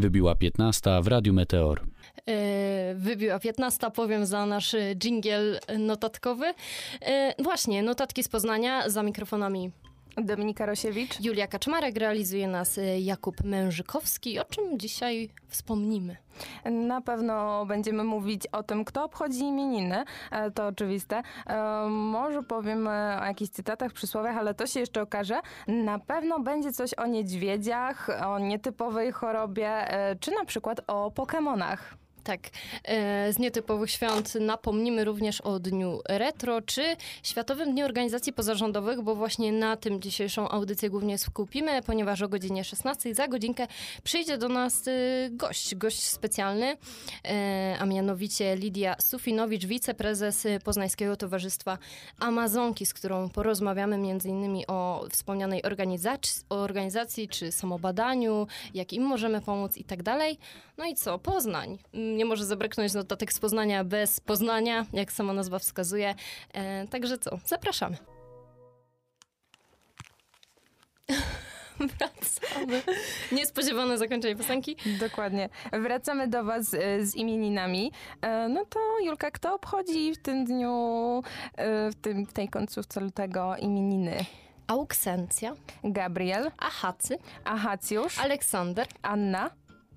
Wybiła 15 w Radiu Meteor. E, Wybiła 15, powiem za nasz dżingiel notatkowy. E, Właśnie, notatki z Poznania za mikrofonami Dominika Rosiewicz. Julia Kaczmarek, realizuje nas e, Jakub Mężykowski, o czym dzisiaj wspomnimy. Na pewno będziemy mówić o tym, kto obchodzi imieniny, e, to oczywiste. E, Może powiem e, o jakichś cytatach, przysłowiach, ale to się jeszcze okaże. Na pewno będzie coś o niedźwiedziach, o nietypowej chorobie, czy na przykład o Pokemonach. Tak, e, z nietypowych świąt napomnimy również o Dniu Retro, czy Światowym Dniu Organizacji Pozarządowych, bo właśnie na tym dzisiejszą audycję głównie skupimy, ponieważ o godzinie 16 za godzinkę przyjdzie do nas e, gość, gość specjalny, e, a mianowicie Lidia Sufinowicz, wiceprezes Poznańskiego Towarzystwa Amazonki, z którą porozmawiamy innymi o wspomnianej organizacji, organizacji czy samobadaniu, jak im możemy pomóc i tak dalej. No i co? Poznań. Nie może zabraknąć notatek z Poznania bez Poznania, jak sama nazwa wskazuje. E, także co? Zapraszamy. Wracamy. Niespodziewane zakończenie piosenki. Dokładnie. Wracamy do Was e, z imieninami. E, No to Julka, kto obchodzi w tym dniu, e, w, tym, w tej końcówce lutego imieniny? Auksencja, Gabriel, Ahacy, Ahacjusz, Aleksander, Anna,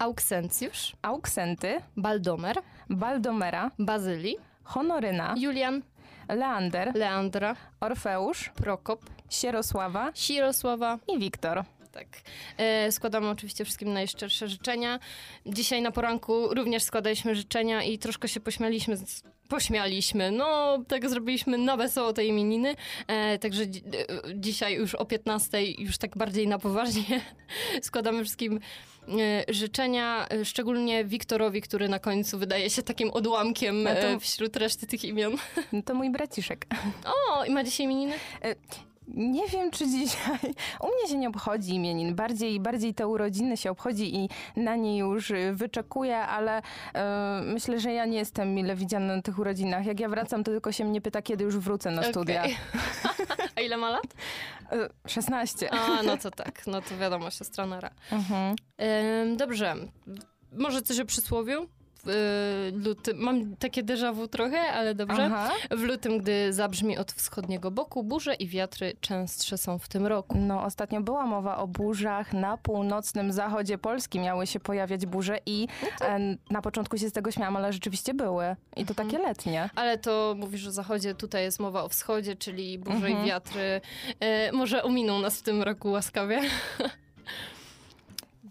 Auksencjusz, Auksenty, Baldomer, Baldomera, Bazyli, Honoryna, Julian, Leander, Leandra, Orfeusz, Prokop, Sierosława Sirosława, i Wiktor. Tak. E, składamy oczywiście wszystkim najszczersze życzenia. Dzisiaj na poranku również składaliśmy życzenia i troszkę się pośmialiśmy. Z, pośmialiśmy. No, tak zrobiliśmy na wesoło tej imieniny. E, także dzi- e, dzisiaj już o 15 już tak bardziej na poważnie składamy wszystkim życzenia, e, szczególnie Wiktorowi, który na końcu wydaje się takim odłamkiem A to- e, wśród reszty tych imion. No to mój braciszek. O, i ma dzisiaj imieniny? Nie wiem, czy dzisiaj. U mnie się nie obchodzi imienin. Bardziej, bardziej te urodziny się obchodzi i na nie już wyczekuję, ale e, myślę, że ja nie jestem mile widziana na tych urodzinach. Jak ja wracam, to tylko się mnie pyta, kiedy już wrócę na studia. A ile ma lat? E, 16. A, no to tak. No to wiadomo, siostra Nara. Mhm. Dobrze. Może coś o przysłowiu? W y, lutym, mam takie déjà vu trochę, ale dobrze. Aha. W lutym, gdy zabrzmi od wschodniego boku, burze i wiatry częstsze są w tym roku. No, ostatnio była mowa o burzach. Na północnym zachodzie Polski miały się pojawiać burze i e, na początku się z tego śmiałam, ale rzeczywiście były. I to takie letnie. Ale to mówisz o zachodzie, tutaj jest mowa o wschodzie, czyli burze Mhm. i wiatry y, może ominą nas w tym roku łaskawie.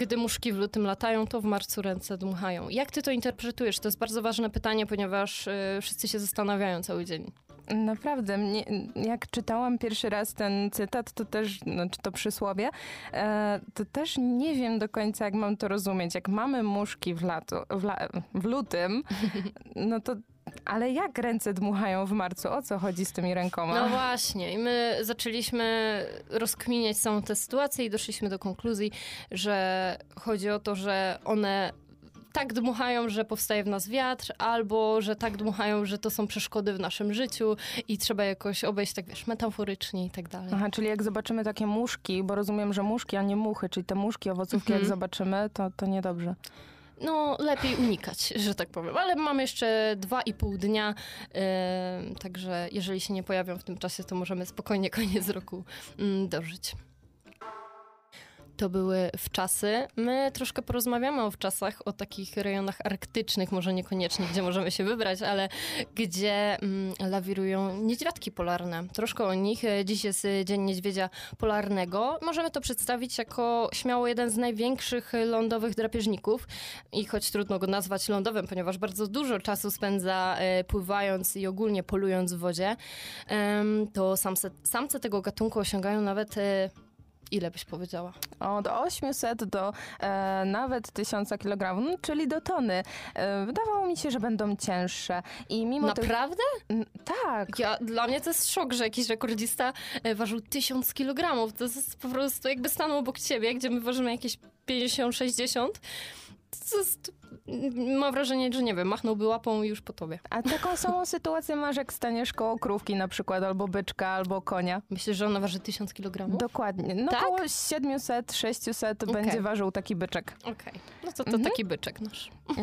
Gdy muszki w lutym latają, to w marcu ręce dmuchają. Jak ty to interpretujesz? To jest bardzo ważne pytanie, ponieważ y, wszyscy się zastanawiają cały dzień. Naprawdę, mnie, jak czytałam pierwszy raz ten cytat, to też, no, czy to przysłowie, e, to też nie wiem do końca, jak mam to rozumieć. Jak mamy muszki w, latu, w, la, w lutym, no to ale jak ręce dmuchają w marcu? O co chodzi z tymi rękoma? No właśnie, i my zaczęliśmy rozkminiać całą tę sytuację i doszliśmy do konkluzji, że chodzi o to, że one tak dmuchają, że powstaje w nas wiatr, albo że tak dmuchają, że to są przeszkody w naszym życiu i trzeba jakoś obejść, tak wiesz, metaforycznie i tak dalej. Aha, czyli jak zobaczymy takie muszki, bo rozumiem, że muszki, a nie muchy, czyli te muszki, owocówki, Mhm. jak zobaczymy, to, to niedobrze. No, lepiej unikać, że tak powiem. Ale mamy jeszcze dwa i pół dnia, także jeżeli się nie pojawią w tym czasie, to możemy spokojnie koniec roku mm, dożyć. To były wczasy. My troszkę porozmawiamy o wczasach, o takich rejonach arktycznych, może niekoniecznie, gdzie możemy się wybrać, ale gdzie mm, lawirują niedźwiadki polarne. Troszkę o nich. E, Dziś jest e, Dzień Niedźwiedzia Polarnego. Możemy to przedstawić jako śmiało jeden z największych e, lądowych drapieżników. I choć trudno go nazwać lądowym, ponieważ bardzo dużo czasu spędza e, pływając i ogólnie polując w wodzie, to samce, samce tego gatunku osiągają nawet... Ile byś powiedziała? Od 800 do e, nawet 1000 kg, no, czyli do tony. E, wydawało mi się, że będą cięższe. I mimo. Naprawdę? N- Tak. Ja, dla mnie to jest szok, że jakiś rekordzista e, ważył 1000 kg. To jest po prostu jakby stanął obok ciebie, gdzie my ważymy jakieś 50-60. To jest mm, mam wrażenie, że nie wiem, machnąłby łapą już po tobie. A taką samą sytuację masz, jak staniesz koło krówki na przykład, albo byczka, albo konia. Myślę, że ona waży 1000 kg? Dokładnie. No Tak? około 700-600 Okej. będzie ważył taki byczek. Okej, no to to Mhm. taki byczek nasz.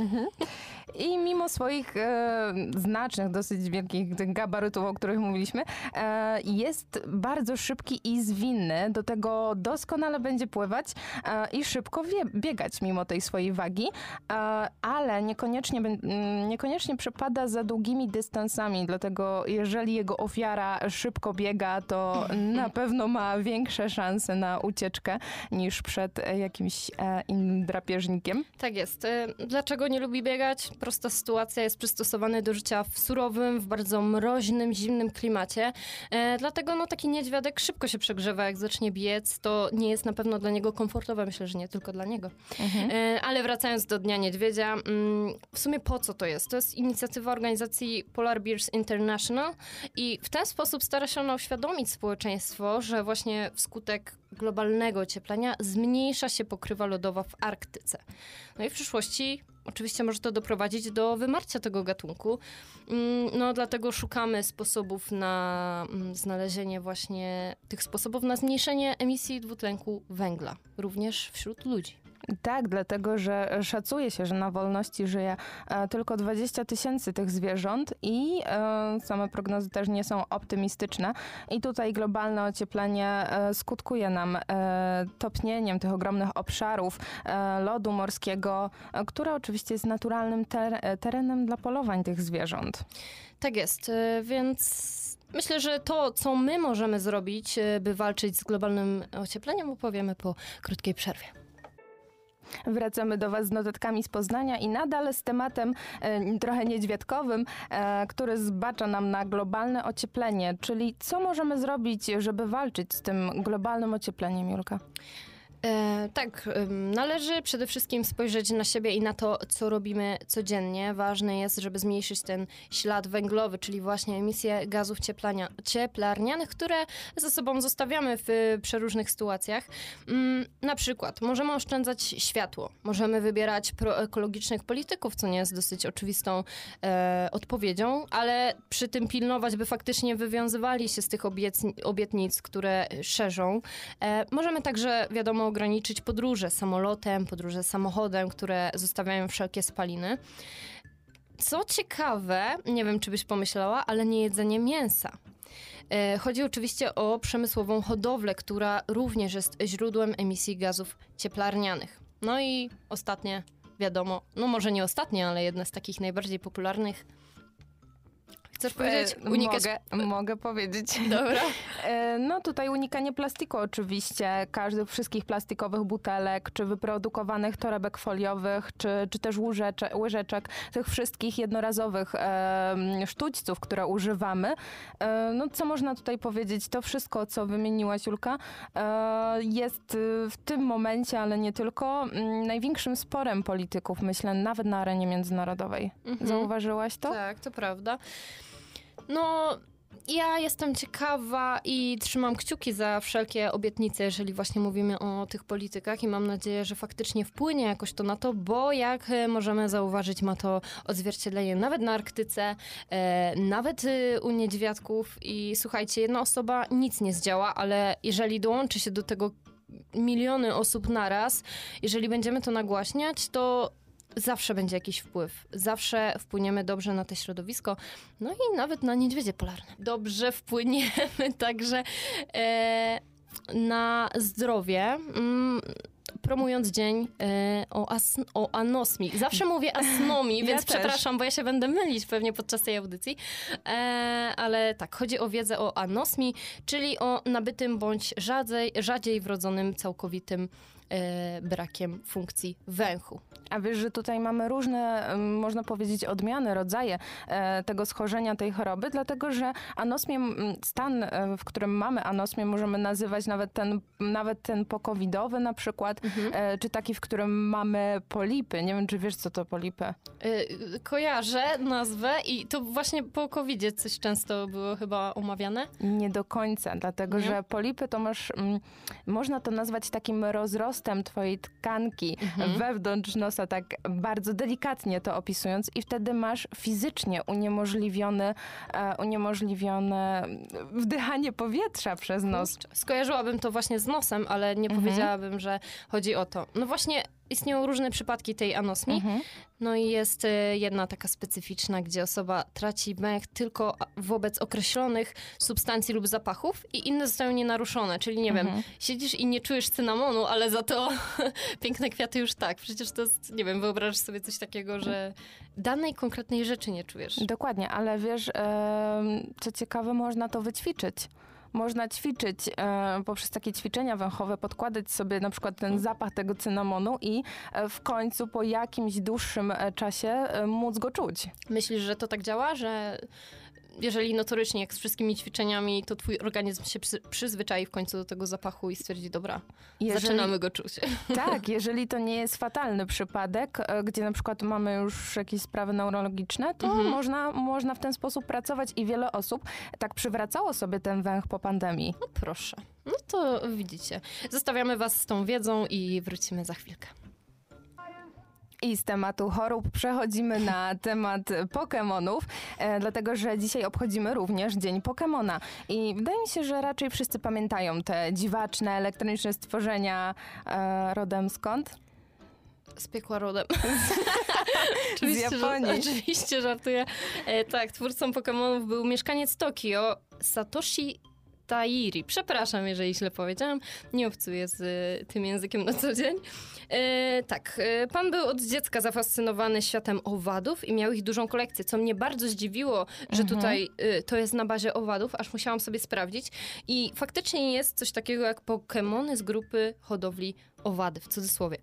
I mimo swoich e, znacznych, dosyć wielkich tych gabarytów, o których mówiliśmy, e, jest bardzo szybki i zwinny. Do tego doskonale będzie pływać e, i szybko wie, biegać mimo tej swojej wagi, e, ale niekoniecznie, mm, niekoniecznie przepada za długimi dystansami, dlatego jeżeli jego ofiara szybko biega, to na pewno ma większe szanse na ucieczkę niż przed e, jakimś e, innym drapieżnikiem. Tak jest. Dlaczego nie lubi biegać? Prosta sytuacja, jest przystosowany do życia w surowym, w bardzo mroźnym, zimnym klimacie. E, dlatego no, taki niedźwiadek szybko się przegrzewa, jak zacznie biec. To nie jest na pewno dla niego komfortowe, myślę, że nie tylko dla niego. E, ale wracając do Dnia Niedźwiedzia, mm, w sumie po co to jest? To jest inicjatywa organizacji Polar Bears International i w ten sposób stara się ona uświadomić społeczeństwo, że właśnie wskutek globalnego ocieplenia zmniejsza się pokrywa lodowa w Arktyce. No i w przyszłości oczywiście może to doprowadzić do wymarcia tego gatunku. Mm, No dlatego szukamy sposobów na mm, znalezienie właśnie tych sposobów na zmniejszenie emisji dwutlenku węgla, również wśród ludzi. Tak, dlatego że szacuje się, że na wolności żyje e, tylko 20 tysięcy tych zwierząt i e, same prognozy też nie są optymistyczne. I tutaj globalne ocieplenie e, skutkuje nam topnieniem tych ogromnych obszarów lodu morskiego, które oczywiście jest naturalnym ter- terenem dla polowań tych zwierząt. Tak jest, więc myślę, że to, co my możemy zrobić, by walczyć z globalnym ociepleniem, opowiemy po krótkiej przerwie. Wracamy do Was z notatkami z Poznania i nadal z tematem e, trochę niedźwiadkowym, e, który zbacza nam na globalne ocieplenie. Czyli co możemy zrobić, żeby walczyć z tym globalnym ociepleniem, Julka? E, tak, należy przede wszystkim spojrzeć na siebie i na to, co robimy codziennie. Ważne jest, żeby zmniejszyć ten ślad węglowy, czyli właśnie emisję gazów cieplania, cieplarnianych, które ze sobą zostawiamy w przeróżnych sytuacjach. Mm, na przykład możemy oszczędzać światło, możemy wybierać proekologicznych polityków, co nie jest dosyć oczywistą e, odpowiedzią, ale przy tym pilnować, by faktycznie wywiązywali się z tych obietnic, które szerzą. E, możemy także, wiadomo, ograniczyć podróże samolotem, podróże samochodem, które zostawiają wszelkie spaliny. Co ciekawe, nie wiem, czy byś pomyślała, ale nie jedzenie mięsa. E, Chodzi oczywiście o przemysłową hodowlę, która również jest źródłem emisji gazów cieplarnianych. No i ostatnie, wiadomo, no może nie ostatnie, ale jedne z takich najbardziej popularnych. Chcesz powiedzieć? E, Unikać... Mogę, mogę powiedzieć. Dobra. E, No tutaj unikanie plastiku oczywiście, każdych wszystkich plastikowych butelek, czy wyprodukowanych torebek foliowych, czy, czy też łyżecze, łyżeczek, tych wszystkich jednorazowych e, sztućców, które używamy. E, no co można tutaj powiedzieć? To wszystko, co wymieniłaś Julka, e, jest y, w tym momencie, ale nie tylko, mm, największym sporem polityków, myślę, nawet na arenie międzynarodowej. Mhm. Zauważyłaś to? Tak, to prawda. No, ja jestem ciekawa i trzymam kciuki za wszelkie obietnice, jeżeli właśnie mówimy o tych politykach i mam nadzieję, że faktycznie wpłynie jakoś to na to, bo jak e, możemy zauważyć, ma to odzwierciedlenie nawet na Arktyce, e, nawet e, u niedźwiadków. I słuchajcie, jedna osoba nic nie zdziała, ale jeżeli dołączy się do tego miliony osób naraz, jeżeli będziemy to nagłaśniać, to zawsze będzie jakiś wpływ. Zawsze wpłyniemy dobrze na to środowisko, no i nawet na niedźwiedzie polarne. Dobrze wpłyniemy także e, na zdrowie. Mm, Promując dzień e, o, as- o anosmii. Zawsze mówię asnomii, Ja więc też. przepraszam, bo ja się będę mylić pewnie podczas tej audycji. E, ale tak, chodzi o wiedzę o anosmii, czyli o nabytym bądź rzadziej, rzadziej wrodzonym całkowitym brakiem funkcji węchu. A wiesz, że tutaj mamy różne, można powiedzieć, odmiany, rodzaje e, tego schorzenia, tej choroby, dlatego że anosmię, stan, e, w którym mamy anosmię, możemy nazywać nawet ten, nawet ten pokowidowy na przykład, e, czy taki, w którym mamy polipy. Nie wiem, czy wiesz, co to polipy. Kojarzę nazwę i to właśnie po covid coś często było chyba omawiane. Nie do końca, dlatego Nie? że polipy to masz, można to nazwać takim rozrostem wzrostem twojej tkanki Mhm. wewnątrz nosa, tak bardzo delikatnie to opisując i wtedy masz fizycznie uniemożliwione, e, uniemożliwione wdychanie powietrza przez nos. Skojarzyłabym to właśnie z nosem, ale nie Mhm. powiedziałabym, że chodzi o to. No właśnie istnieją różne przypadki tej anosmii. Mhm. No i jest e, jedna taka specyficzna, gdzie osoba traci węch tylko wobec określonych substancji lub zapachów i inne zostają nienaruszone. Czyli nie wiem, Mhm. siedzisz i nie czujesz cynamonu, ale za to piękne kwiaty już tak. Przecież to jest, nie wiem, wyobrażasz sobie coś takiego, że danej konkretnej rzeczy nie czujesz. Dokładnie, ale wiesz, co ciekawe, można to wyćwiczyć. Można ćwiczyć e, poprzez takie ćwiczenia węchowe, podkładać sobie na przykład ten zapach tego cynamonu i e, w końcu po jakimś dłuższym e, czasie e, móc go czuć. Myślisz, że to tak działa, że jeżeli notorycznie, jak z wszystkimi ćwiczeniami, to twój organizm się przy, przyzwyczai w końcu do tego zapachu i stwierdzi, dobra, zaczynamy go czuć. Tak, jeżeli to nie jest fatalny przypadek, e, gdzie na przykład mamy już jakieś sprawy neurologiczne, to Mhm. można, można w ten sposób pracować i wiele osób tak przywracało sobie ten węch po pandemii. No proszę. No to widzicie. Zostawiamy was z tą wiedzą i wrócimy za chwilkę. I z tematu chorób przechodzimy na temat Pokemonów, e, dlatego że dzisiaj obchodzimy również Dzień Pokemona. I wydaje mi się, że raczej wszyscy pamiętają te dziwaczne, elektroniczne stworzenia e, rodem skąd? Z piekła rodem. Z Japonii. Oczywiście żartuję. E, tak, twórcą Pokemonów był mieszkaniec Tokio, Satoshi Tairi. Przepraszam, jeżeli źle powiedziałam. Nie obcuję z e, tym językiem na co dzień. E, tak, e, pan był od dziecka zafascynowany światem owadów i miał ich dużą kolekcję, co mnie bardzo zdziwiło, że Mhm. tutaj e, to jest na bazie owadów, aż musiałam sobie sprawdzić. I faktycznie jest coś takiego jak Pokemony z grupy hodowli owady, w cudzysłowie.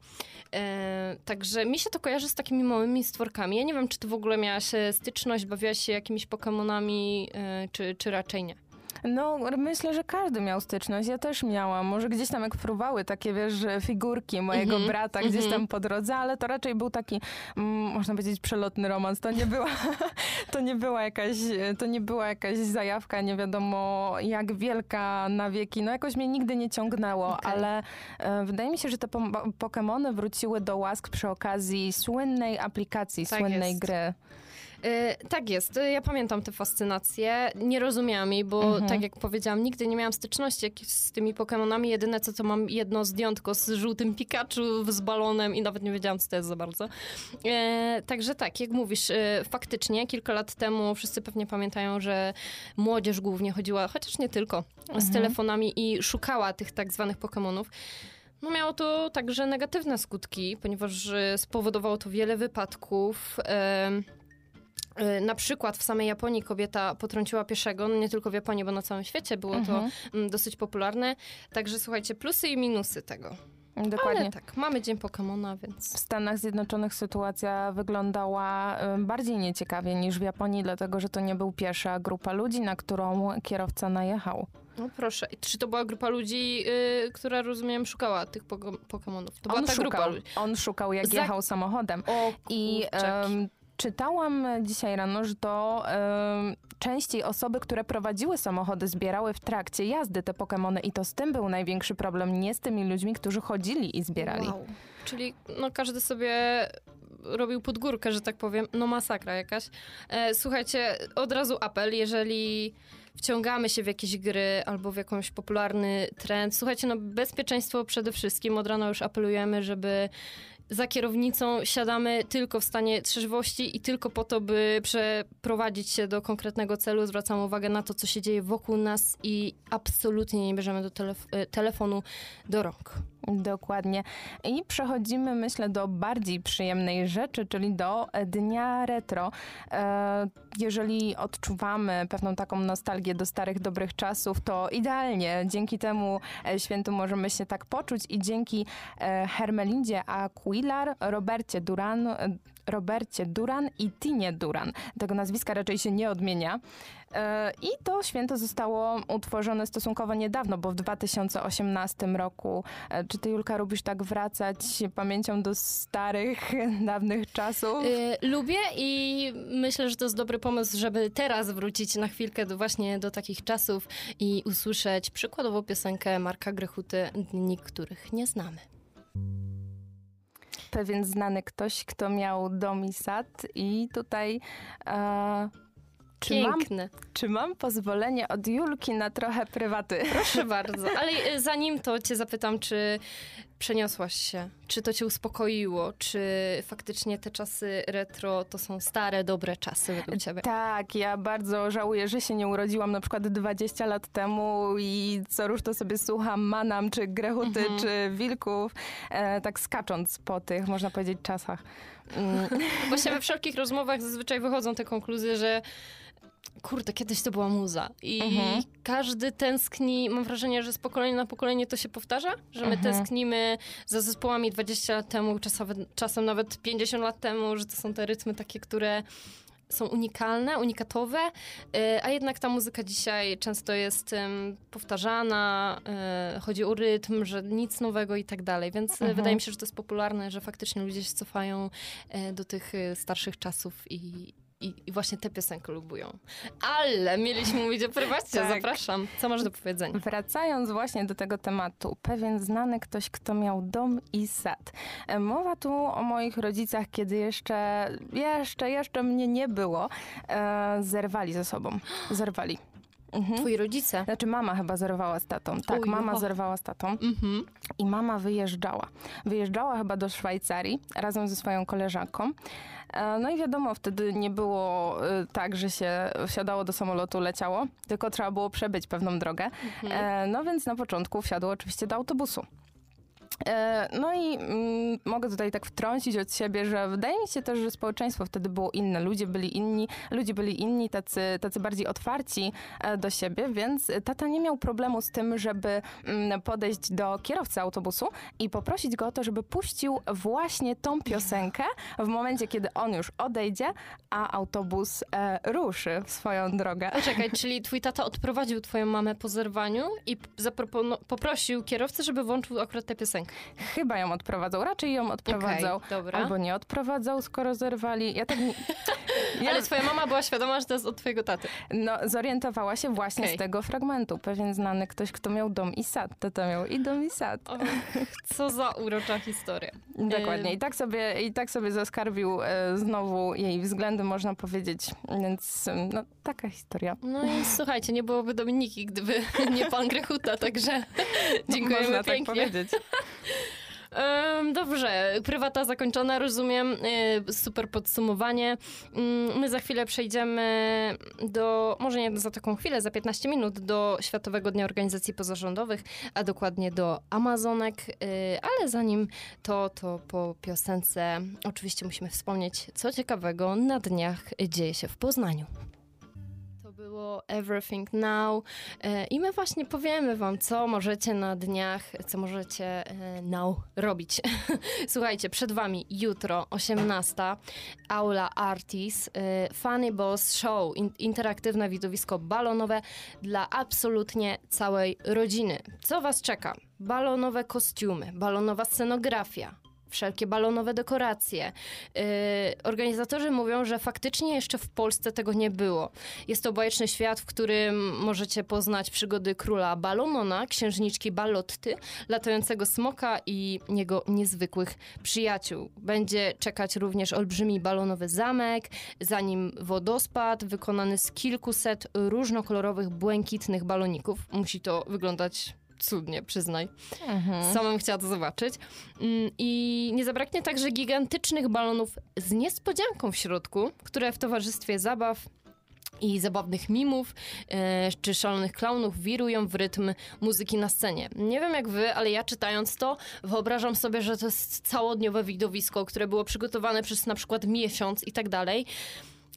E, także mi się to kojarzy z takimi małymi stworkami. Ja nie wiem, czy ty w ogóle miałaś styczność, bawiłaś się jakimiś Pokemonami, e, czy, czy raczej nie. No, myślę, że każdy miał styczność. Ja też miałam. Może gdzieś tam jak fruwały takie, wiesz, figurki mojego Mhm, brata gdzieś mhm. tam po drodze, ale to raczej był taki, mm, można powiedzieć, przelotny romans. To nie była, to nie była jakaś, to nie była jakaś zajawka, nie wiadomo jak wielka na wieki. No jakoś mnie nigdy nie ciągnęło, Okej. ale e, wydaje mi się, że te po- Pokemony wróciły do łask przy okazji słynnej aplikacji, Tak słynnej jest. gry. E, tak jest, E, ja pamiętam tę fascynację. Nie rozumiałam jej, bo Mhm. tak jak powiedziałam, nigdy nie miałam styczności z tymi Pokemonami. Jedyne co to mam jedno zdjątko z żółtym Pikachu, z balonem i nawet nie wiedziałam co to jest za bardzo. E, także tak, jak mówisz, faktycznie kilka lat temu wszyscy pewnie pamiętają, że młodzież głównie chodziła, chociaż nie tylko, z Mhm. telefonami i szukała tych tak zwanych Pokemonów. No miało to także negatywne skutki, ponieważ spowodowało to wiele wypadków. e, Na przykład w samej Japonii kobieta potrąciła pieszego, no nie tylko w Japonii, bo na całym świecie było Mhm. to mm, dosyć popularne. Także słuchajcie, plusy i minusy tego. Dokładnie. Ale tak, mamy Dzień Pokemona, W więc Stanach Zjednoczonych sytuacja wyglądała y, bardziej nieciekawie niż w Japonii, dlatego że to nie był pierwsza grupa ludzi, na którą kierowca najechał. no proszę. Czy to była grupa ludzi, y, która rozumiem szukała tych poko- Pokemonów? To była On ta grupa szukał, ludzi. on szukał jak Za- jechał samochodem. O I kurczaki. Czytałam dzisiaj rano, że to em, częściej osoby, które prowadziły samochody, zbierały w trakcie jazdy te Pokemony i to z tym był największy problem, nie z tymi ludźmi, którzy chodzili i zbierali. Wow. Czyli no, każdy sobie robił pod górkę, że tak powiem. No masakra jakaś. E, słuchajcie, od razu apel, jeżeli wciągamy się w jakieś gry albo w jakąś popularny trend. Słuchajcie, no bezpieczeństwo przede wszystkim. Od rana już apelujemy, żeby za kierownicą siadamy tylko w stanie trzeźwości i tylko po to, by przeprowadzić się do konkretnego celu. Zwracamy uwagę na to, co się dzieje wokół nas i absolutnie nie bierzemy do telef- e, telefonu do rąk. Dokładnie. I przechodzimy, myślę, do bardziej przyjemnej rzeczy, czyli do e, Dnia Retro. E, Jeżeli odczuwamy pewną taką nostalgię do starych, dobrych czasów, to idealnie. Dzięki temu e, świętu możemy się tak poczuć i dzięki Hermelindzie Aquilar, Robercie Duran, Robercie Duran i Tinie Duran. Tego nazwiska raczej się nie odmienia. E, I to święto zostało utworzone stosunkowo niedawno, bo w 2018 roku. E, Czy ty, Julka, lubisz tak wracać pamięcią do starych, dawnych czasów? Y, lubię i myślę, że to jest dobry pomysł, żeby teraz wrócić na chwilkę do, właśnie do takich czasów i usłyszeć przykładowo piosenkę Marka Grechuty Dni, których nie znamy. Pewien znany ktoś, kto miał dom i sad i tutaj... E, czy mam, Piękne. czy mam pozwolenie od Julki na trochę prywaty? Proszę bardzo. Ale y, zanim to cię zapytam, czy przeniosłaś się? Czy to cię uspokoiło? Czy faktycznie te czasy retro to są stare, dobre czasy według ciebie? Tak, ja bardzo żałuję, że się nie urodziłam na przykład 20 lat temu i co rusz to sobie słucham Manam, czy Grechuty, Mhm. czy Wilków, e, tak skacząc po tych, można powiedzieć, czasach. Mm, Właśnie we wszelkich rozmowach zazwyczaj wychodzą te konkluzje, że kurde, kiedyś to była muza. I Mhm. każdy tęskni, mam wrażenie, że z pokolenia na pokolenie to się powtarza, że my Mhm. tęsknimy za zespołami 20 lat temu, czasem, czasem nawet 50 lat temu, że to są te rytmy takie, które są unikalne, unikatowe, y, a jednak ta muzyka dzisiaj często jest powtarzana, y, chodzi o rytm, że nic nowego i tak dalej, więc y, Mhm. wydaje mi się, że to jest popularne, że faktycznie ludzie się cofają do tych starszych czasów i, i, i właśnie te piosenki lubują. Ale mieliśmy mówić o prywacie, Tak. zapraszam. Co masz do powiedzenia? Wracając właśnie do tego tematu, pewien znany ktoś, kto miał dom i sad. E, Mowa tu o moich rodzicach, kiedy jeszcze, jeszcze, jeszcze mnie nie było, e, zerwali ze sobą. Zerwali. Mhm. Twoi rodzice? Znaczy mama chyba zerwała z tatą. Tak, Uj, mama zerwała z tatą Mhm. i mama wyjeżdżała. Wyjeżdżała chyba do Szwajcarii razem ze swoją koleżanką. E, No i wiadomo, wtedy nie było e, tak, że się wsiadało do samolotu, leciało, tylko trzeba było przebyć pewną drogę. Mhm. E, No więc na początku wsiadło oczywiście do autobusu. E, No i mm, mogę tutaj tak wtrącić od siebie, że wydaje mi się też, że społeczeństwo wtedy było inne. Ludzie byli inni, ludzie byli inni, tacy, tacy bardziej otwarci e, do siebie, więc tata nie miał problemu z tym, żeby mm, podejść do kierowcy autobusu i poprosić go o to, żeby puścił właśnie tą piosenkę w momencie, kiedy on już odejdzie, a autobus e, ruszy w swoją drogę. Poczekaj, czyli twój tata odprowadził twoją mamę po zerwaniu i poprosił kierowcę, żeby włączył akurat tę piosenkę. Chyba ją odprowadzał, raczej ją odprowadzał. Okej, dobra. Albo nie odprowadzał, skoro zerwali. Ja tak. Ja, Ale twoja mama była świadoma, że to jest od twojego taty. no, zorientowała się właśnie Okej. z tego fragmentu. Pewien znany ktoś, kto miał dom i sad. Tata miał i dom i sad. O, co za urocza historia. Dokładnie. I tak sobie, i tak sobie zaskarbił e, znowu jej względy, można powiedzieć. Więc no, taka historia. No i słuchajcie, nie byłoby Dominiki, gdyby nie pan Grechuta, także dziękujemy można pięknie. tak powiedzieć. Dobrze, prywata zakończona, rozumiem. E, Super podsumowanie. Mm, My za chwilę przejdziemy do, może nie za taką chwilę, za 15 minut, do Światowego Dnia Organizacji Pozarządowych, a dokładnie do Amazonek. E, Ale zanim to, to po piosence oczywiście musimy wspomnieć, co ciekawego na dniach dzieje się w Poznaniu. Było Everything Now e, i my właśnie powiemy wam, co możecie na dniach, co możecie e, now robić. Słuchajcie, przed wami jutro 18 Aula Artis, e, Funny Boss Show, in, interaktywne widowisko balonowe dla absolutnie całej rodziny. Co was czeka? Balonowe kostiumy, balonowa scenografia, wszelkie balonowe dekoracje. Yy, organizatorzy mówią, że faktycznie jeszcze w Polsce tego nie było. Jest to bajeczny świat, w którym możecie poznać przygody króla Balomona, księżniczki Balotty, latającego smoka i jego niezwykłych przyjaciół. Będzie czekać również olbrzymi balonowy zamek, za nim wodospad wykonany z kilkuset różnokolorowych, błękitnych baloników. Musi to wyglądać cudnie, przyznaj. Mhm. Samym chciała to zobaczyć. Mm, I nie zabraknie także gigantycznych balonów z niespodzianką w środku, które w towarzystwie zabaw i zabawnych mimów e, czy szalonych klaunów wirują w rytm muzyki na scenie. Nie wiem jak wy, ale ja czytając to wyobrażam sobie, że to jest całodniowe widowisko, które było przygotowane przez na przykład miesiąc i tak dalej.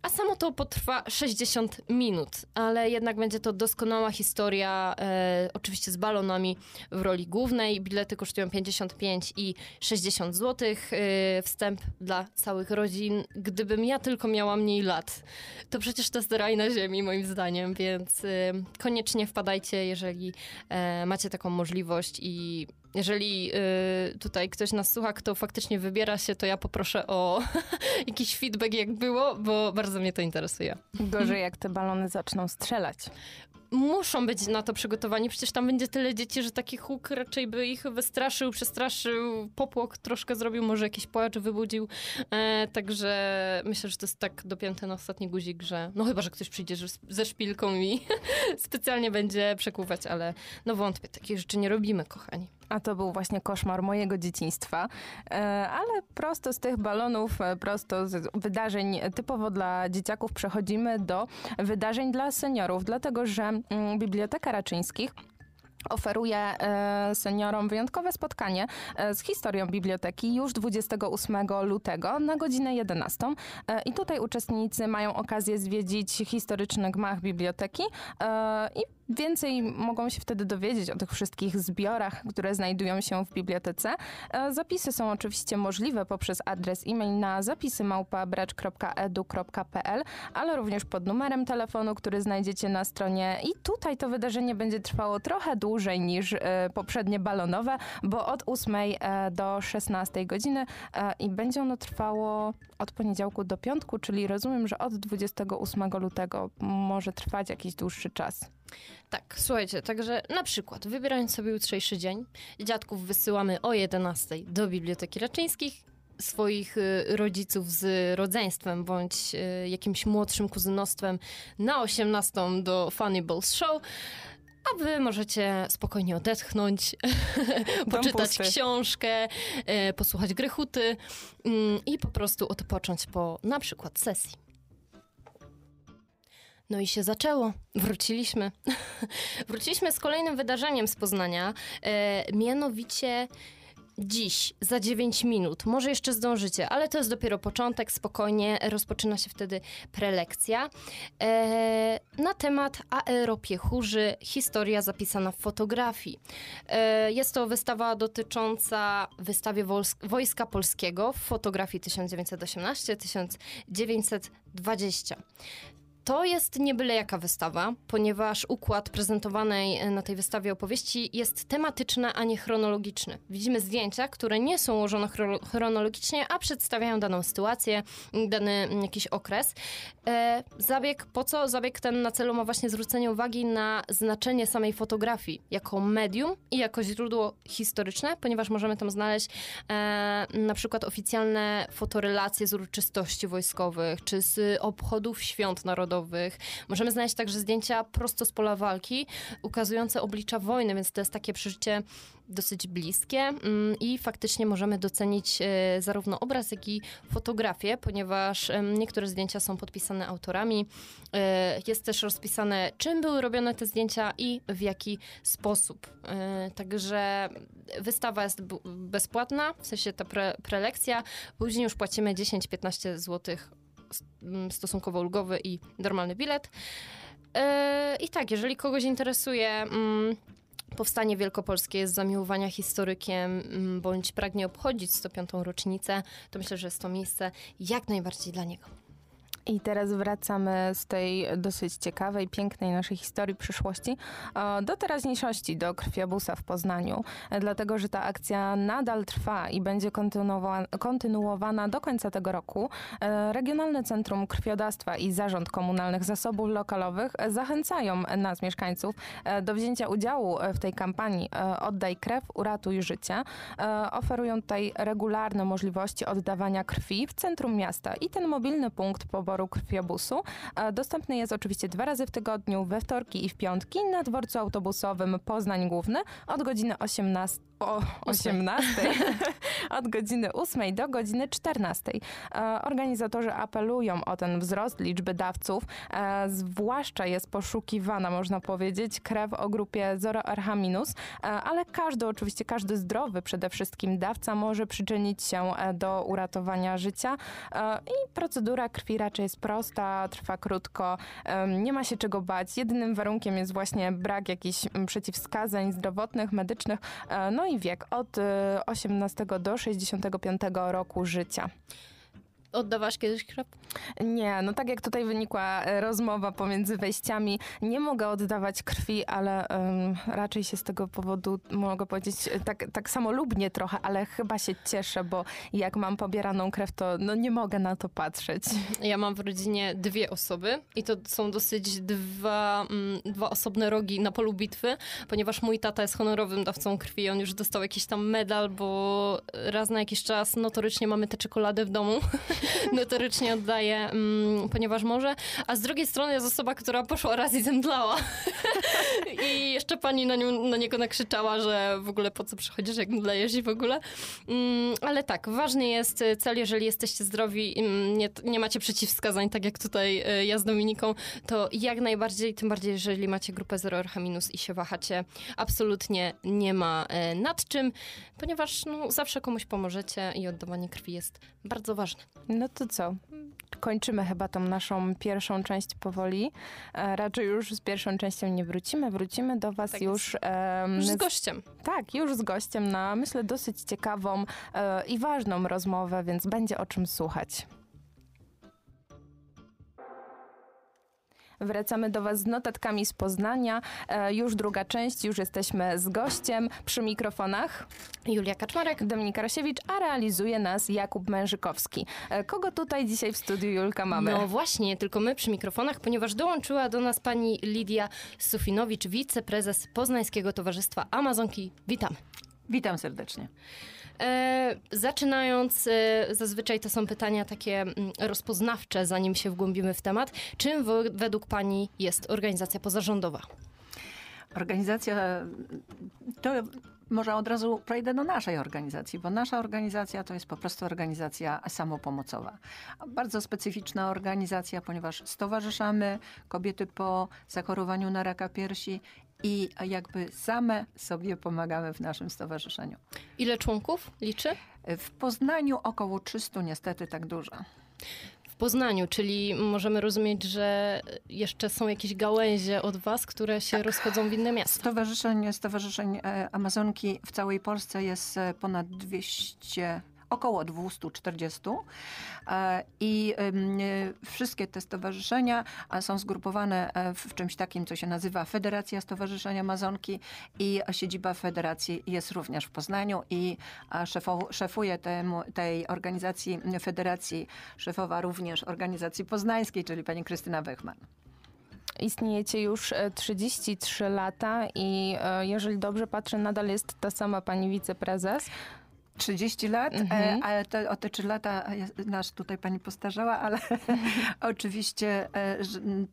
A samo to potrwa 60 minut, ale jednak będzie to doskonała historia, e, oczywiście z balonami w roli głównej. Bilety kosztują 55 i 60 zł. E, wstęp dla całych rodzin. Gdybym ja tylko miała mniej lat, to przecież to jest raj na ziemi, moim zdaniem, więc e, koniecznie wpadajcie, jeżeli e, macie taką możliwość i jeżeli y, tutaj ktoś nas słucha, kto faktycznie wybiera się, to ja poproszę o jakiś feedback, jak było, bo bardzo mnie to interesuje. Gorzej, jak te balony zaczną strzelać. muszą być na to przygotowani. Przecież tam będzie tyle dzieci, że taki huk raczej by ich wystraszył, przestraszył, popłok troszkę zrobił, może jakiś płacz wybudził. E, także myślę, że to jest tak dopięte na ostatni guzik, że no chyba, że ktoś przyjdzie ze szpilką i specjalnie będzie przekuwać, ale no wątpię, takich rzeczy nie robimy, kochani. A to był właśnie koszmar mojego dzieciństwa. E, Ale prosto z tych balonów, e, prosto z wydarzeń typowo dla dzieciaków przechodzimy do wydarzeń dla seniorów, dlatego że mm, Biblioteka Raczyńskich oferuje e, seniorom wyjątkowe spotkanie z historią biblioteki już 28 lutego na godzinę 11. E, I tutaj uczestnicy mają okazję zwiedzić historyczny gmach biblioteki i więcej mogą się wtedy dowiedzieć o tych wszystkich zbiorach, które znajdują się w bibliotece. E, Zapisy są oczywiście możliwe poprzez adres e-mail na zapisy.małpa.bracz.edu.pl, ale również pod numerem telefonu, który znajdziecie na stronie. I tutaj to wydarzenie będzie trwało trochę dłużej niż e, poprzednie balonowe, bo od 8 e, do 16 godziny i będzie ono trwało od poniedziałku do piątku, czyli rozumiem, że od 28 lutego może trwać jakiś dłuższy czas. Tak, słuchajcie, także na przykład wybierając sobie jutrzejszy dzień, dziadków wysyłamy o 11 do Biblioteki Raczyńskich, swoich y, rodziców z rodzeństwem bądź y, jakimś młodszym kuzynostwem na 18 do Funny Balls Show. A wy możecie spokojnie odetchnąć, poczytać pusty. książkę, y, posłuchać Grychuty mm, i po prostu odpocząć po na przykład sesji. No i się zaczęło. Wróciliśmy. Wróciliśmy z kolejnym wydarzeniem z Poznania. E, mianowicie dziś, za 9 minut. Może jeszcze zdążycie, ale to jest dopiero początek. Spokojnie rozpoczyna się wtedy prelekcja e, na temat aeropiechurzy. Historia zapisana w fotografii. E, jest to wystawa dotycząca wystawy Wojsk- Wojska Polskiego w fotografii 1918-1920. To jest nie byle jaka wystawa, ponieważ układ prezentowanej na tej wystawie opowieści jest tematyczny, a nie chronologiczny. Widzimy zdjęcia, które nie są ułożone chro- chronologicznie, a przedstawiają daną sytuację, dany m, jakiś okres. E, zabieg, po co? Zabieg ten na celu ma właśnie zwrócenie uwagi na znaczenie samej fotografii jako medium i jako źródło historyczne, ponieważ możemy tam znaleźć e, na przykład oficjalne fotorelacje z uroczystości wojskowych, czy z obchodów świąt narodowych. Możemy znaleźć także zdjęcia prosto z pola walki, ukazujące oblicza wojny, więc to jest takie przeżycie dosyć bliskie mm, i faktycznie możemy docenić e, zarówno obraz, jak i fotografię, ponieważ niektóre zdjęcia są podpisane autorami. E, Jest też rozpisane, czym były robione te zdjęcia i w jaki sposób. E, Także wystawa jest bezpłatna, w sensie ta pre, prelekcja. Później już płacimy 10-15 zł stosunkowo ulgowy i normalny bilet. E, I tak, jeżeli kogoś interesuje mm, powstanie wielkopolskie z zamiłowania historykiem, mm, bądź pragnie obchodzić 105. rocznicę, to myślę, że jest to miejsce jak najbardziej dla niego. I teraz wracamy z tej dosyć ciekawej, pięknej naszej historii przyszłości e, do teraźniejszości, do krwiobusa w Poznaniu, dlatego że ta akcja nadal trwa i będzie kontynuowa- kontynuowana do końca tego roku. E, Regionalne Centrum Krwiodawstwa i Zarząd Komunalnych Zasobów Lokalowych zachęcają nas, mieszkańców, e, do wzięcia udziału w tej kampanii Oddaj krew, uratuj życie. Oferują tutaj regularne możliwości oddawania krwi w centrum miasta i ten mobilny punkt poboru krwiobusu. E, dostępny jest oczywiście dwa razy w tygodniu, we wtorki i w piątki na dworcu autobusowym Poznań Główny od godziny 18. O 18, od godziny 8 do godziny 14. E, Organizatorzy apelują o ten wzrost liczby dawców, e, zwłaszcza jest poszukiwana, można powiedzieć, krew o grupie 0 RH minus, e, ale każdy, oczywiście każdy zdrowy przede wszystkim dawca może przyczynić się do uratowania życia. I procedura krwi raczej jest prosta, trwa krótko, nie ma się czego bać. Jedynym warunkiem jest właśnie brak jakichś przeciwwskazań zdrowotnych, medycznych, e, no i wiek od e, 18 do 65 roku życia. Oddawałaś kiedyś krew? Nie, no tak jak tutaj wynikła e, rozmowa pomiędzy wejściami, nie mogę oddawać krwi, ale um, raczej się z tego powodu, mogę powiedzieć, e, tak, tak samolubnie trochę, ale chyba się cieszę, bo jak mam pobieraną krew, to no, nie mogę na to patrzeć. Ja mam w rodzinie dwie osoby i to są dosyć dwa, mm, dwa osobne rogi na polu bitwy, ponieważ mój tata jest honorowym dawcą krwi. On już dostał jakiś tam medal, bo raz na jakiś czas notorycznie mamy tę czekoladę w domu. notorycznie oddaje, mm, ponieważ może. A z drugiej strony jest osoba, która poszła raz i zemdlała. I jeszcze pani na, nią, na niego nakrzyczała, że w ogóle po co przychodzisz, jak mdlejesz i w ogóle. Mm, ale tak, ważny jest cel, jeżeli jesteście zdrowi, mm, nie, nie macie przeciwwskazań, tak jak tutaj y, ja z Dominiką, to jak najbardziej, tym bardziej, jeżeli macie grupę 0 RH i się wahacie, absolutnie nie ma e, nad czym, ponieważ no, zawsze komuś pomożecie i oddawanie krwi jest bardzo ważne. No to co? Kończymy chyba tą naszą pierwszą część powoli. E, raczej już z pierwszą częścią nie wrócimy. Wrócimy do Was Tak już. Już z z- gościem. Tak, już z gościem na myślę dosyć ciekawą e, i ważną rozmowę, więc będzie o czym słuchać. Wracamy do Was z notatkami z Poznania. E, już druga część, już jesteśmy z gościem przy mikrofonach. Julia Kaczmarek. Dominika Rosiewicz, a realizuje nas Jakub Mężykowski. E, kogo tutaj dzisiaj w studiu Julka mamy? No właśnie, tylko my przy mikrofonach, ponieważ dołączyła do nas pani Lidia Sufinowicz, wiceprezes Poznańskiego Towarzystwa Amazonki. Witam. Witam serdecznie. E, zaczynając, e, zazwyczaj to są pytania takie mm, rozpoznawcze, zanim się wgłębimy w temat. Czym według pani jest organizacja pozarządowa? Organizacja, to może od razu przejdę do naszej organizacji, bo nasza organizacja to jest po prostu organizacja samopomocowa. Bardzo specyficzna organizacja, ponieważ stowarzyszamy kobiety po zachorowaniu na raka piersi i jakby same sobie pomagamy w naszym stowarzyszeniu. Ile członków liczy? W Poznaniu około 300, niestety tak dużo. W Poznaniu, czyli możemy rozumieć, że jeszcze są jakieś gałęzie od was, które się rozchodzą w inne miasta. Stowarzyszeń, stowarzyszeń Amazonki w całej Polsce jest e, ponad 200, około 240 e, i e, wszystkie te stowarzyszenia są zgrupowane e, w czymś takim, co się nazywa Federacja Stowarzyszeń Amazonki i siedziba federacji jest również w Poznaniu i szefuje temu, tej organizacji, federacji, szefowa również organizacji poznańskiej, czyli pani Krystyna Wechman. Istniejecie już e, 33 lata i jeżeli dobrze patrzę, nadal jest ta sama pani wiceprezes. 30 lat, Mhm. ale te, o te 3 lata e, nasz tutaj pani postarzała, ale oczywiście e,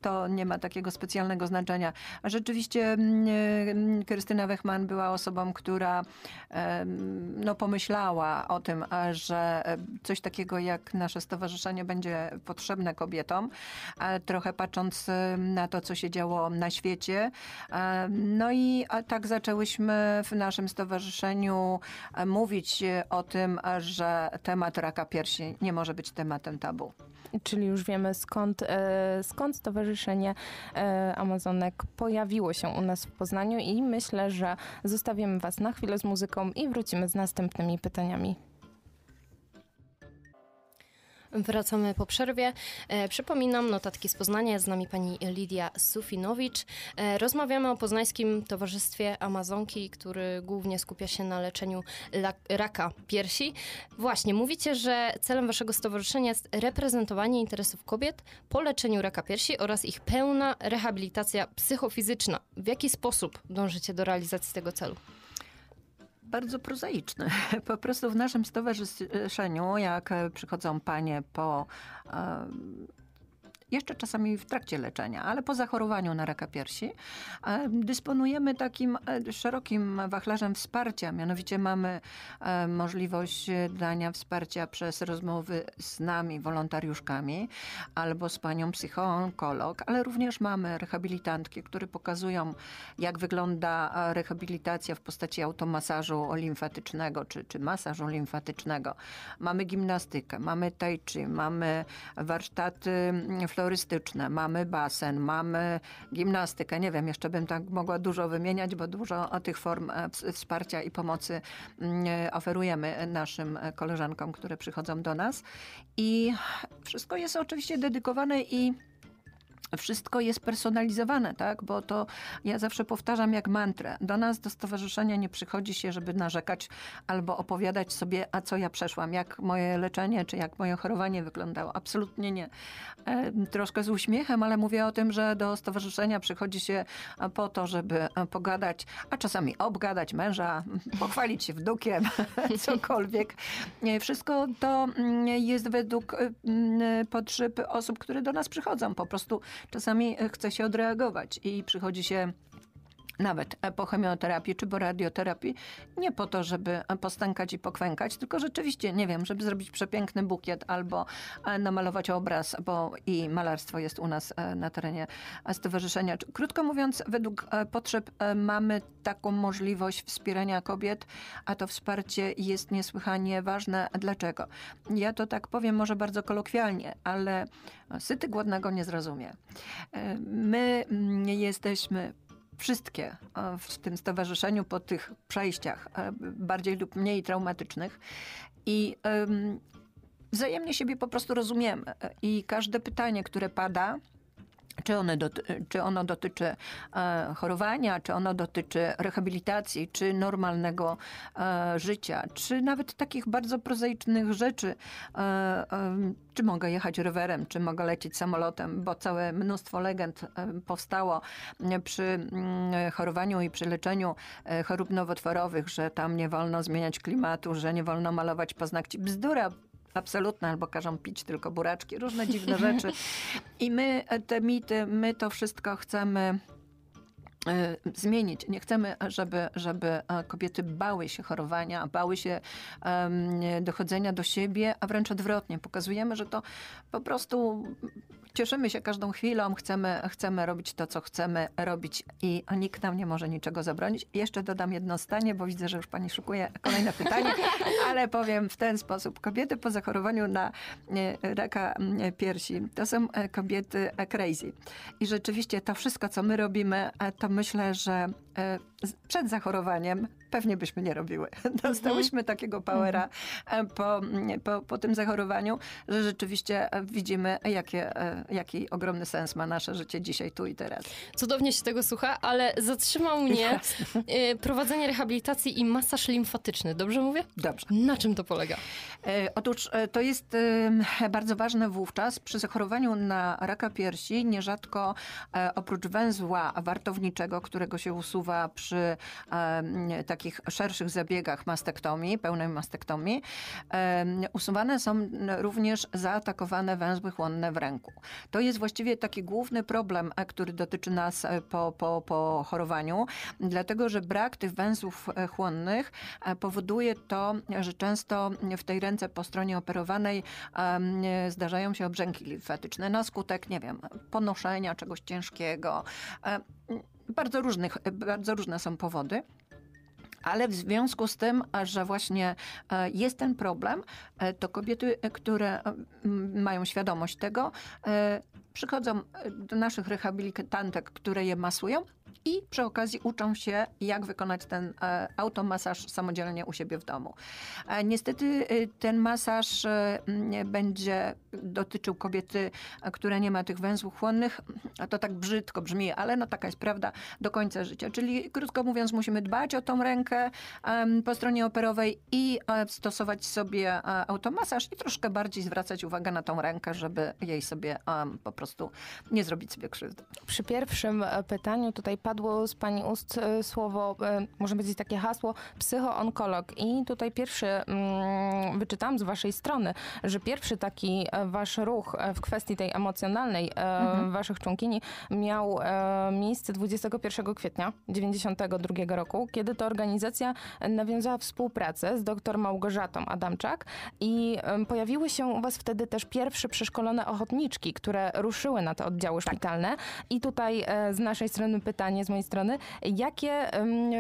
to nie ma takiego specjalnego znaczenia. A Rzeczywiście Krystyna Wechman była osobą, która e, no, pomyślała o tym, że coś takiego jak nasze stowarzyszenie będzie potrzebne kobietom, trochę patrząc na to, co się działo na świecie. No i tak zaczęłyśmy w naszym stowarzyszeniu mówić o tym, że temat raka piersi nie może być tematem tabu. Czyli już wiemy skąd, e, skąd Stowarzyszenie e, Amazonek pojawiło się u nas w Poznaniu i myślę, że zostawimy Was na chwilę z muzyką i wrócimy z następnymi pytaniami. Wracamy po przerwie. E, przypominam, notatki z Poznania, jest z nami pani Lidia Sufinowicz. E, rozmawiamy o Poznańskim Towarzystwie Amazonki, który głównie skupia się na leczeniu raka piersi. Właśnie, mówicie, że celem waszego stowarzyszenia jest reprezentowanie interesów kobiet po leczeniu raka piersi oraz ich pełna rehabilitacja psychofizyczna. W jaki sposób dążycie do realizacji tego celu? Bardzo prozaiczny. Po prostu w naszym stowarzyszeniu, jak przychodzą panie po jeszcze czasami w trakcie leczenia, ale po zachorowaniu na raka piersi, dysponujemy takim e, szerokim wachlarzem wsparcia. Mianowicie mamy e, możliwość dania wsparcia przez rozmowy z nami, wolontariuszkami, albo z panią psychoonkolog, ale również mamy rehabilitantki, które pokazują, jak wygląda e, rehabilitacja w postaci automasażu limfatycznego, czy, czy masażu limfatycznego. Mamy gimnastykę, mamy tai chi, mamy warsztaty mm, florystyczne, mamy basen, mamy gimnastykę. Nie wiem, jeszcze bym tak mogła dużo wymieniać, bo dużo tych form e, ws- wsparcia i pomocy mm, e, oferujemy naszym e, koleżankom, które przychodzą do nas. I wszystko jest oczywiście dedykowane i wszystko jest personalizowane, tak? Bo to ja zawsze powtarzam jak mantrę. Do nas, do stowarzyszenia nie przychodzi się, żeby narzekać albo opowiadać sobie, a co ja przeszłam, jak moje leczenie, czy jak moje chorowanie wyglądało. Absolutnie nie. E, troszkę z uśmiechem, ale mówię o tym, że do stowarzyszenia przychodzi się e, po to, żeby e, pogadać, a czasami obgadać męża, pochwalić się wnukiem, cokolwiek. Wszystko to mm, jest według mm, potrzeb osób, które do nas przychodzą. Po prostu czasami e, chce się odreagować i przychodzi się nawet po chemioterapii czy po radioterapii, nie po to, żeby postękać i pokwękać, tylko rzeczywiście, nie wiem, żeby zrobić przepiękny bukiet albo e, namalować obraz, bo i malarstwo jest u nas e, na terenie e, stowarzyszenia. Krótko mówiąc, według potrzeb mamy taką możliwość wspierania kobiet, a to wsparcie jest niesłychanie ważne. Dlaczego? Ja to tak powiem może bardzo kolokwialnie, ale syty głodnego nie zrozumie. My mm, jesteśmy wszystkie e, w tym stowarzyszeniu po tych przejściach, e, bardziej lub mniej traumatycznych. I em, wzajemnie siebie po prostu rozumiemy. E, I każde pytanie, które pada, czy, one czy ono dotyczy e, chorowania, czy ono dotyczy rehabilitacji, czy normalnego e, życia, czy nawet takich bardzo prozaicznych rzeczy, e, em, czy mogę jechać rowerem, czy mogę lecieć samolotem, bo całe mnóstwo legend e, powstało e, przy mm, chorowaniu i przy leczeniu e, chorób nowotworowych, że tam nie wolno zmieniać klimatu, że nie wolno malować paznokci. Bzdura absolutna, albo każą pić tylko buraczki, różne dziwne rzeczy. I my e, te mity, my to wszystko chcemy e, zmienić. Nie chcemy, żeby, żeby e, kobiety bały się chorowania, bały się em, dochodzenia do siebie, a wręcz odwrotnie. Pokazujemy, że to po prostu cieszymy się każdą chwilą, chcemy, chcemy robić to, co chcemy robić i nikt nam nie może niczego zabronić. Jeszcze dodam jedno zdanie, bo widzę, że już pani szukuje kolejne pytanie, ale powiem w ten sposób. Kobiety po zachorowaniu na e, raka m, piersi to są e, kobiety e, crazy. I rzeczywiście to wszystko, co my robimy, e, to myślę, że e, przed zachorowaniem pewnie byśmy nie robiły. Dostałyśmy takiego powera e, po, m, po, po tym zachorowaniu, że rzeczywiście e, widzimy, jakie, e, jaki ogromny sens ma nasze życie dzisiaj, tu i teraz. Cudownie się tego słucha, ale zatrzymał mnie Jasne. prowadzenie rehabilitacji i masaż limfatyczny. Dobrze mówię? Dobrze. Na czym to polega? E, Otóż e, to jest e, bardzo ważne wówczas przy zachorowaniu na raka piersi. Nierzadko e, oprócz węzła wartowniczego, którego się usuwa przy e, takich szerszych zabiegach mastektomii, pełnej mastektomii, e, usuwane są również zaatakowane węzły chłonne w ręku. To jest właściwie taki główny problem, e, który dotyczy nas e, po, po, po chorowaniu, dlatego że brak tych węzłów e, chłonnych powoduje to, że często w tej ręce po stronie operowanej zdarzają się obrzęki limfatyczne na skutek, nie wiem, ponoszenia czegoś ciężkiego. E, Bardzo, różnych, bardzo różne są powody. Ale w związku z tym, a że właśnie e, jest ten problem, e, to kobiety, e, które e, mają świadomość tego, e, przychodzą e, do naszych rehabilitantek, które je masują i przy okazji uczą się, jak wykonać ten e, automasaż samodzielnie u siebie w domu. E, Niestety e, ten masaż e, będzie dotyczył kobiety, e, która nie ma tych węzłów chłonnych, a to tak brzydko brzmi, ale no taka jest prawda, do końca życia. Czyli krótko mówiąc, musimy dbać o tą rękę po stronie operowej i e, stosować sobie automasaż i troszkę bardziej zwracać uwagę na tą rękę, żeby jej sobie po prostu nie zrobić sobie krzywdy. Przy pierwszym pytaniu tutaj padło z Pani ust e, słowo, e, może powiedzieć takie hasło, psychoonkolog. I tutaj pierwszy mm, wyczytałam z Waszej strony, że pierwszy taki e, Wasz ruch w kwestii tej emocjonalnej e, Waszych członkini miał miejsce 21 kwietnia 92 roku, kiedy to organizacja nawiązała współpracę z dr Małgorzatą Adamczak i pojawiły się u Was wtedy też pierwsze przeszkolone ochotniczki, które ruszyły na te oddziały szpitalne. I tutaj z naszej strony pytanie, pytanie z mojej strony. Jakie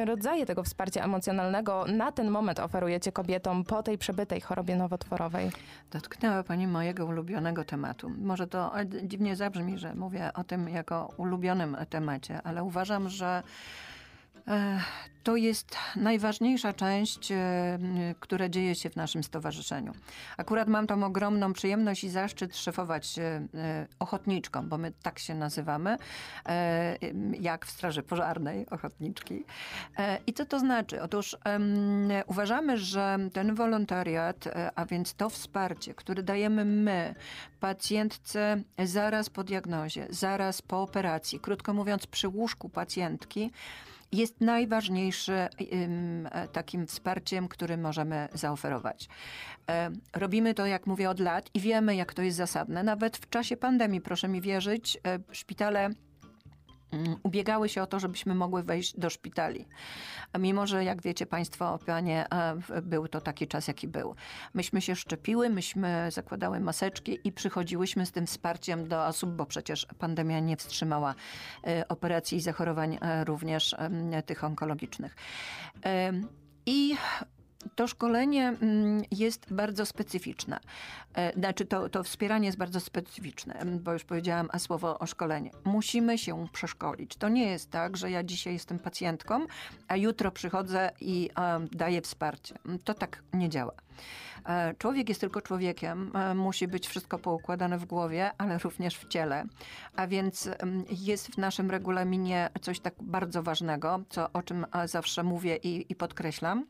rodzaje tego wsparcia emocjonalnego na ten moment oferujecie kobietom po tej przebytej chorobie nowotworowej? Dotknęła Pani mojego ulubionego tematu. Może to dziwnie zabrzmi, że mówię o tym jako ulubionym temacie, ale uważam, że to jest najważniejsza część, e, która dzieje się w naszym stowarzyszeniu. Akurat mam tą ogromną przyjemność i zaszczyt szefować e, e, ochotniczką, bo my tak się nazywamy, jak w Straży Pożarnej ochotniczki. I co to znaczy? Otóż uważamy, że ten wolontariat, a więc to wsparcie, które dajemy my pacjentce zaraz po diagnozie, zaraz po operacji, krótko mówiąc przy łóżku pacjentki, jest najważniejszy takim wsparciem, który możemy zaoferować. E, robimy to, jak mówię, od lat i wiemy, jak to jest zasadne. Nawet w czasie pandemii, proszę mi wierzyć, e, szpitale ubiegały się o to, żebyśmy mogły wejść do szpitali. Mimo, że jak wiecie Państwo, panie, był to taki czas, jaki był. Myśmy się szczepiły, myśmy zakładały maseczki i przychodziłyśmy z tym wsparciem do osób, bo przecież pandemia nie wstrzymała e, operacji i zachorowań e, również tych onkologicznych. I to szkolenie mm, jest bardzo specyficzne. E, znaczy, to, to wspieranie jest bardzo specyficzne, bo już powiedziałam a słowo o szkolenie. Musimy się przeszkolić. To nie jest tak, że ja dzisiaj jestem pacjentką, a jutro przychodzę i daję wsparcie. To tak nie działa. E, człowiek jest tylko człowiekiem, e, musi być wszystko poukładane w głowie, ale również w ciele. A więc jest w naszym regulaminie coś tak bardzo ważnego, co, o czym zawsze mówię i, i podkreślam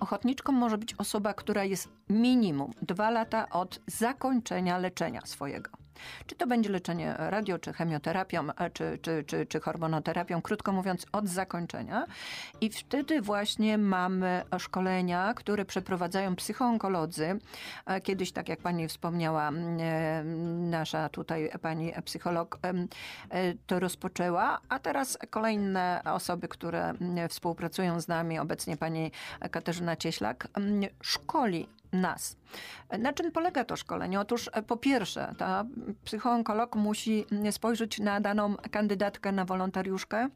ochotniczką może być osoba, która jest minimum dwa lata od zakończenia leczenia swojego. Czy to będzie leczenie radio, czy chemioterapią, e, czy, czy, czy, czy hormonoterapią, krótko mówiąc, od zakończenia. I wtedy właśnie mamy szkolenia, które przeprowadzają psychoonkolodzy. E, kiedyś, tak jak pani wspomniała, e, nasza tutaj pani psycholog to rozpoczęła, a teraz kolejne osoby, które współpracują z nami, obecnie pani Katarzyna Cieślak, szkoli nas. Na czym polega to szkolenie? Otóż e, po pierwsze, ta psychoonkolog musi spojrzeć na daną kandydatkę na wolontariuszkę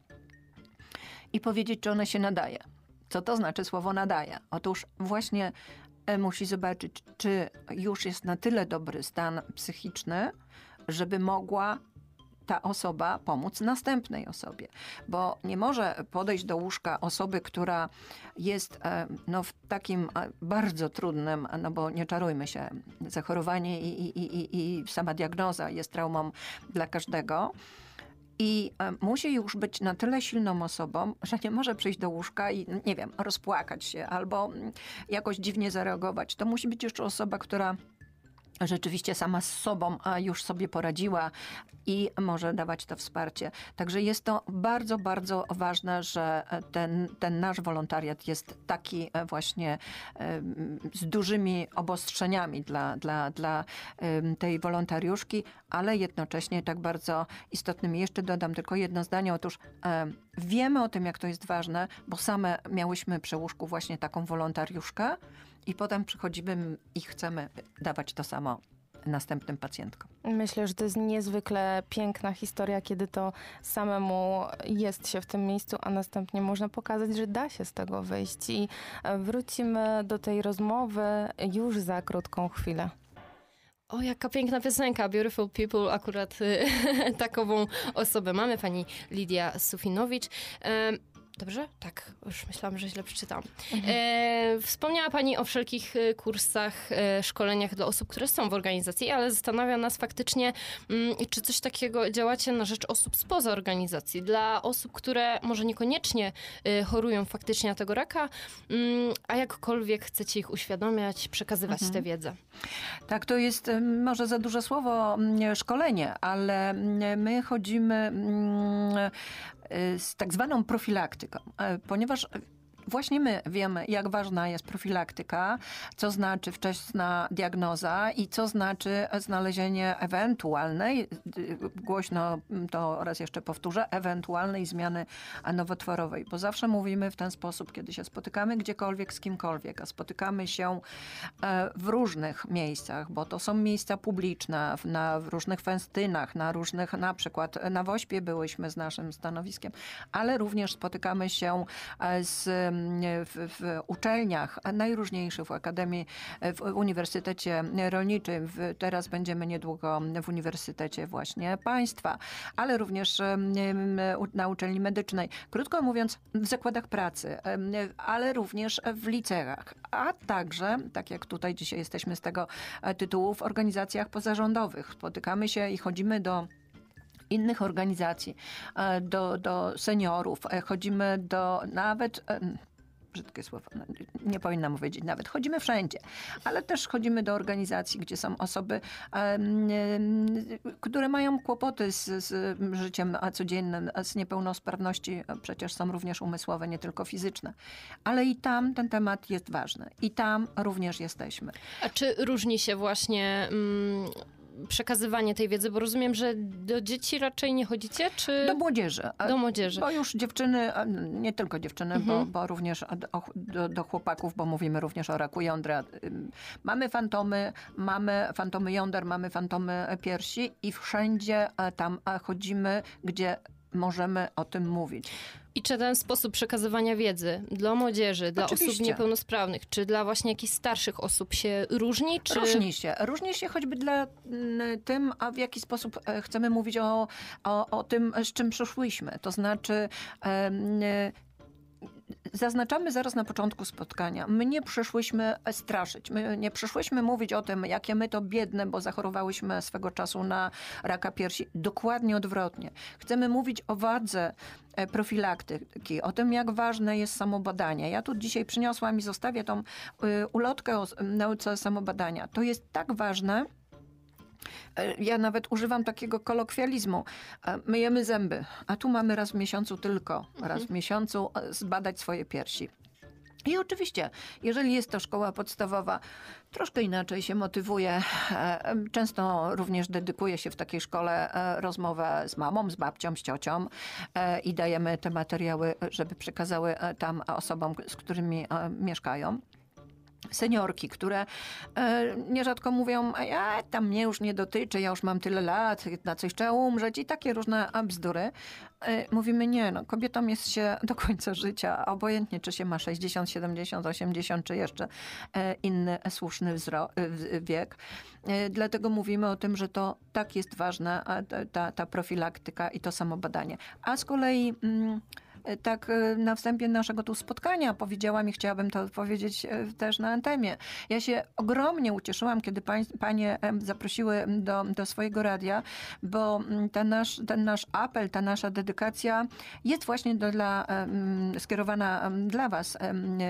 i powiedzieć, czy ona się nadaje. Co to znaczy słowo nadaje? Otóż właśnie e, musi zobaczyć, czy już jest na tyle dobry stan psychiczny, żeby mogła ta osoba pomóc następnej osobie. Bo nie może podejść do łóżka osoby, która jest e, no, w takim bardzo trudnym, no bo nie czarujmy się, zachorowanie i, i, i, i sama diagnoza jest traumą dla każdego. I e, musi już być na tyle silną osobą, że nie może przyjść do łóżka i, nie wiem, rozpłakać się albo jakoś dziwnie zareagować. To musi być jeszcze osoba, która rzeczywiście sama z sobą już sobie poradziła i może dawać to wsparcie. Także jest to bardzo, bardzo ważne, że ten, ten nasz wolontariat jest taki e, właśnie z dużymi obostrzeniami dla, dla, dla tej wolontariuszki, ale jednocześnie tak bardzo istotnym. Jeszcze dodam tylko jedno zdanie. Otóż wiemy o tym, jak to jest ważne, bo same miałyśmy przy łóżku właśnie taką wolontariuszkę, i potem przychodzimy i chcemy dawać to samo następnym pacjentkom. Myślę, że to jest niezwykle piękna historia, kiedy to samemu jest się w tym miejscu, a następnie można pokazać, że da się z tego wyjść. I wrócimy do tej rozmowy już za krótką chwilę. O, jaka piękna piosenka, Beautiful People, akurat takową osobę mamy, pani Lidia Sufinowicz. Dobrze? Tak, już myślałam, że źle przeczytałam. Mhm. E, wspomniała Pani o wszelkich e, kursach, e, szkoleniach dla osób, które są w organizacji, ale zastanawia nas faktycznie, mm, czy coś takiego działacie na rzecz osób spoza organizacji, dla osób, które może niekoniecznie e, chorują faktycznie na tego raka, mm, a jakkolwiek chcecie ich uświadamiać, przekazywać mhm. tę wiedzę. Tak, to jest może za duże słowo mm, szkolenie, ale my chodzimy z tak zwaną profilaktyką, e, ponieważ właśnie my wiemy, jak ważna jest profilaktyka, co znaczy wczesna diagnoza i co znaczy znalezienie ewentualnej, głośno to raz jeszcze powtórzę, ewentualnej zmiany nowotworowej. Bo zawsze mówimy w ten sposób, kiedy się spotykamy gdziekolwiek z kimkolwiek, a spotykamy się e, w różnych miejscach, bo to są miejsca publiczne, na w różnych festynach, na różnych, na przykład na Wośpie byłyśmy z naszym stanowiskiem, ale również spotykamy się e, z, w, w uczelniach najróżniejszych, w Akademii, w Uniwersytecie Rolniczym, w, teraz będziemy niedługo w Uniwersytecie właśnie Państwa, ale również na uczelni medycznej. Krótko mówiąc, w zakładach pracy, ale również w liceach, a także, tak jak tutaj dzisiaj jesteśmy z tego e, tytułu, w organizacjach pozarządowych. Spotykamy się i chodzimy do innych organizacji, e, do, do seniorów, e, chodzimy do nawet brzydkie słowo, no, nie powinna mu wiedzieć nawet. Chodzimy wszędzie, ale też chodzimy do organizacji, gdzie są osoby, które mają kłopoty z, z życiem codziennym, z niepełnosprawności, przecież są również umysłowe, nie tylko fizyczne. Ale i tam ten temat jest ważny. I tam również jesteśmy. A czy różni się właśnie... Mm przekazywanie tej wiedzy? Bo rozumiem, że do dzieci raczej nie chodzicie, czy... Do młodzieży. Do młodzieży. Bo już dziewczyny, nie tylko dziewczyny, mhm. bo, bo, również do, do, chłopaków, bo mówimy również o raku jądra. Mamy fantomy, mamy fantomy jąder, mamy fantomy piersi i wszędzie e, tam e, chodzimy, gdzie możemy o tym mówić. I czy ten sposób przekazywania wiedzy dla młodzieży, dla Oczywiście. osób niepełnosprawnych, czy dla właśnie jakichś starszych osób się różni? Czy... Różni się. Różni się choćby dla mm, tym, a w jaki sposób e, chcemy mówić o, o, o tym, z czym przyszłyśmy. To znaczy zaznaczamy zaraz na początku spotkania. My nie przyszłyśmy straszyć. My nie przyszłyśmy mówić o tym, jakie my to biedne, bo zachorowałyśmy swego czasu na raka piersi. Dokładnie odwrotnie. Chcemy mówić o wadze e, profilaktyki, o tym, jak ważne jest samobadanie. Ja tu dzisiaj przyniosłam i zostawię tą y, ulotkę o nauce samobadania. To jest tak ważne, E, ja nawet używam takiego kolokwializmu. E, myjemy zęby, a tu mamy raz w miesiącu tylko, raz w mhm. miesiącu e, zbadać swoje piersi. I oczywiście, jeżeli jest to szkoła podstawowa, troszkę inaczej się motywuje. Często również dedykuje się w takiej szkole rozmowę z mamą, z babcią, z ciocią i dajemy te materiały, żeby przekazały tam osobom, z którymi mieszkają seniorki, które e, nierzadko mówią, a ja tam mnie już nie dotyczy, ja już mam tyle lat, na coś trzeba umrzeć i takie różne bzdury. E, mówimy nie, no kobietom jest się do końca życia, obojętnie czy się ma 60, 70, 80 czy jeszcze e, inny słuszny wzro- wiek. E, dlatego mówimy o tym, że to tak jest ważne, ta, ta profilaktyka i to samobadanie. A z kolei... Mm, tak e, na wstępie naszego tu spotkania powiedziałam i chciałabym to powiedzieć e, też na antemie. Ja się ogromnie ucieszyłam, kiedy pań, panie zaprosiły do, do swojego radia, bo mm, ten nasz, ten nasz apel, ta nasza dedykacja jest właśnie do, dla, skierowana dla was,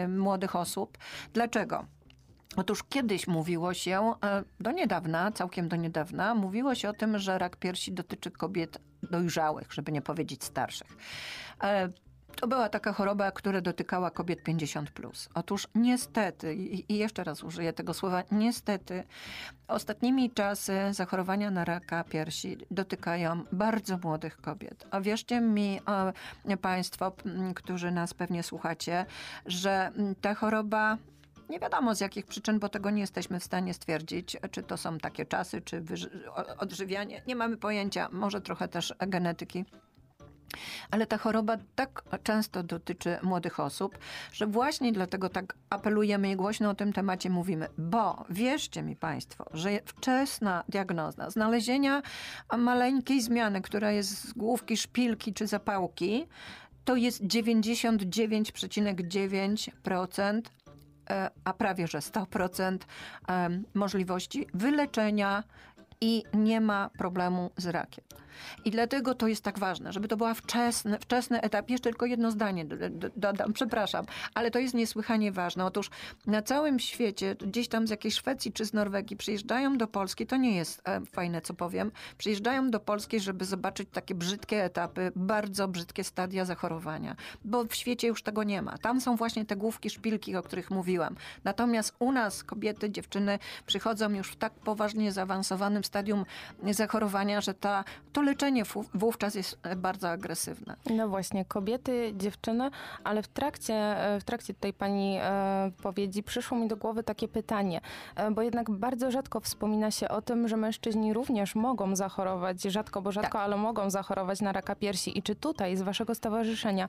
młodych osób. Dlaczego? Otóż kiedyś mówiło się, e, do niedawna, całkiem do niedawna, mówiło się o tym, że rak piersi dotyczy kobiet dojrzałych, żeby nie powiedzieć starszych. To była taka choroba, która dotykała kobiet 50. Plus. Otóż niestety, i jeszcze raz użyję tego słowa, niestety, ostatnimi czasy zachorowania na raka piersi dotykają bardzo młodych kobiet. A wierzcie mi, Państwo, którzy nas pewnie słuchacie, że ta choroba nie wiadomo z jakich przyczyn, bo tego nie jesteśmy w stanie stwierdzić, czy to są takie czasy, czy odżywianie. Nie mamy pojęcia, może trochę też genetyki. Ale ta choroba tak często dotyczy młodych osób, że właśnie dlatego tak apelujemy i głośno o tym temacie mówimy, bo wierzcie mi Państwo, że wczesna diagnoza, znalezienia maleńkiej zmiany, która jest z główki szpilki czy zapałki, to jest 99,9% e, a prawie że 100% możliwości wyleczenia i nie ma problemu z rakiem. I dlatego to jest tak ważne, żeby to był wczesny, wczesny etap. Jeszcze tylko jedno zdanie dodam, przepraszam, ale to jest niesłychanie ważne. Otóż na całym świecie, gdzieś tam z jakiejś Szwecji czy z Norwegii przyjeżdżają do Polski, to nie jest e, fajne, co powiem, przyjeżdżają do Polski, żeby zobaczyć takie brzydkie etapy, bardzo brzydkie stadia zachorowania, bo w świecie już tego nie ma. Tam są właśnie te główki, szpilki, o których mówiłam. Natomiast u nas kobiety, dziewczyny przychodzą już w tak poważnie zaawansowanym stadium zachorowania, że ta, to leczenie wówczas jest e, bardzo agresywne. No właśnie, kobiety, dziewczyny, ale w trakcie, e, w trakcie tej pani e, powiedzi przyszło mi do głowy takie pytanie, e, bo jednak bardzo rzadko wspomina się o tym, że mężczyźni również mogą zachorować, rzadko, bo rzadko, tak. ale mogą zachorować na raka piersi. I czy tutaj z waszego stowarzyszenia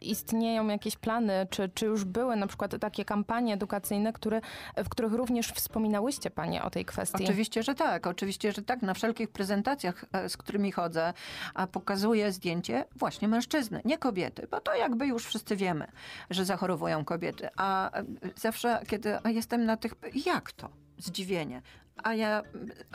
istnieją jakieś plany, czy, czy już były na przykład takie kampanie edukacyjne, które, w których również wspominałyście panie o tej kwestii? Oczywiście, że tak, oczywiście, że tak. Na wszelkich prezentacjach E, z którymi chodzę, a pokazuję zdjęcie właśnie mężczyzny, nie kobiety, bo to jakby już wszyscy wiemy, że zachorowują kobiety. A e, zawsze, kiedy jestem na tych, jak to? Zdziwienie. A ja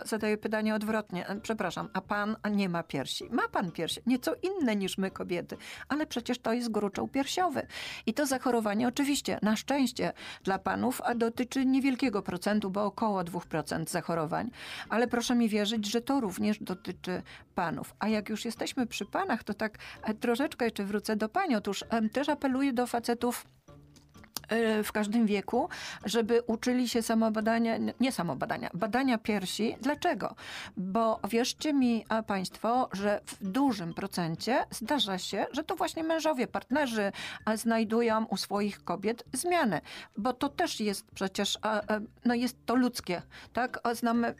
zadaję pytanie odwrotnie. Przepraszam, a pan nie ma piersi? Ma pan piersi, nieco inne niż my kobiety, ale przecież to jest gruczoł piersiowy. I to zachorowanie oczywiście, na szczęście dla panów, a dotyczy niewielkiego procentu, bo około 2% zachorowań, ale proszę mi wierzyć, że to również dotyczy panów. A jak już jesteśmy przy panach, to tak e, troszeczkę jeszcze wrócę do pani. Otóż też apeluję do facetów, E, w każdym wieku, żeby uczyli się samobadania, nie samobadania, badania piersi. Dlaczego? Bo wierzcie mi Państwo, że w dużym procencie zdarza się, że to właśnie mężowie, partnerzy znajdują u swoich kobiet zmiany. Bo to też jest przecież, no jest to ludzkie. Tak? Znamy,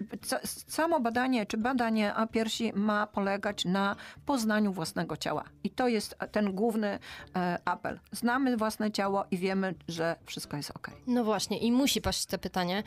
samo badanie czy badanie piersi ma polegać na poznaniu własnego ciała. I to jest ten główny e, apel. Znamy własne ciało i wiemy, że że wszystko jest ok. No właśnie, i musi paść te pytanie,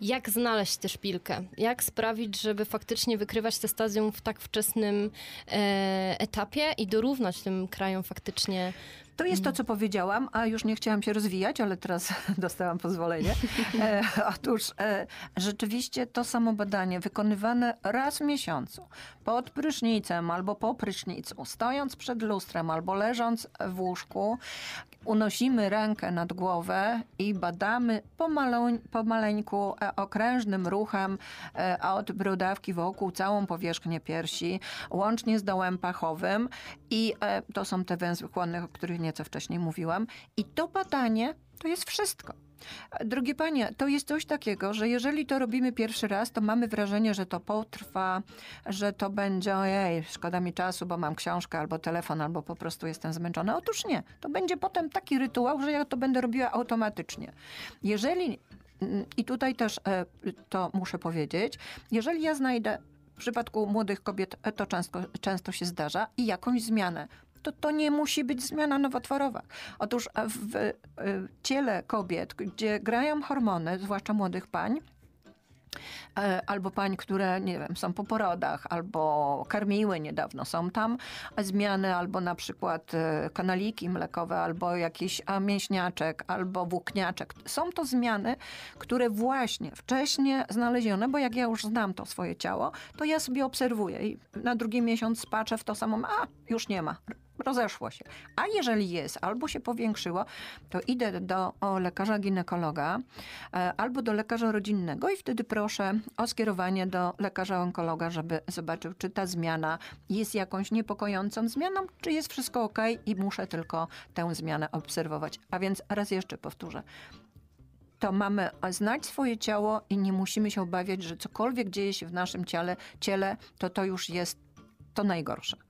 jak znaleźć tę szpilkę? Jak sprawić, żeby faktycznie wykrywać te stadium w tak wczesnym e, etapie i dorównać tym krajom faktycznie to jest to, co powiedziałam, a już nie chciałam się rozwijać, ale teraz dostałam pozwolenie. E, otóż e, rzeczywiście to samo badanie wykonywane raz w miesiącu, pod prysznicem albo po prysznicu, stojąc przed lustrem albo leżąc w łóżku, unosimy rękę nad głowę i badamy pomaleń, pomaleńku, e, okrężnym ruchem e, od brodawki wokół całą powierzchnię piersi, łącznie z dołem pachowym i e, to są te węzły chłonne, o których nieco wcześniej mówiłam. I to badanie to jest wszystko. Drogie panie, to jest coś takiego, że jeżeli to robimy pierwszy raz, to mamy wrażenie, że to potrwa, że to będzie ojej, szkoda mi czasu, bo mam książkę albo telefon, albo po prostu jestem zmęczona. Otóż nie. To będzie potem taki rytuał, że ja to będę robiła automatycznie. Jeżeli, i tutaj też e, to muszę powiedzieć, jeżeli ja znajdę w przypadku młodych kobiet e, to często, często się zdarza i jakąś zmianę to to nie musi być zmiana nowotworowa. Otóż w, ciele kobiet, gdzie grają hormony, zwłaszcza młodych pań, e, albo pań, które, nie wiem, są po porodach, albo karmiły niedawno, są tam zmiany, albo na przykład e, kanaliki mlekowe, albo jakiś mięśniaczek, albo włókniaczek. Są to zmiany, które właśnie wcześniej znalezione, bo jak ja już znam to swoje ciało, to ja sobie obserwuję i na drugi miesiąc patrzę w to samo, a już nie ma, rozeszło się. A jeżeli jest, albo się powiększyło, to idę do lekarza ginekologa e, albo do lekarza rodzinnego i wtedy proszę o skierowanie do lekarza onkologa, żeby zobaczył, czy ta zmiana jest jakąś niepokojącą zmianą, czy jest wszystko ok i muszę tylko tę zmianę obserwować. A więc raz jeszcze powtórzę to mamy znać swoje ciało i nie musimy się obawiać, że cokolwiek dzieje się w naszym ciele, ciele to to już jest to najgorsze.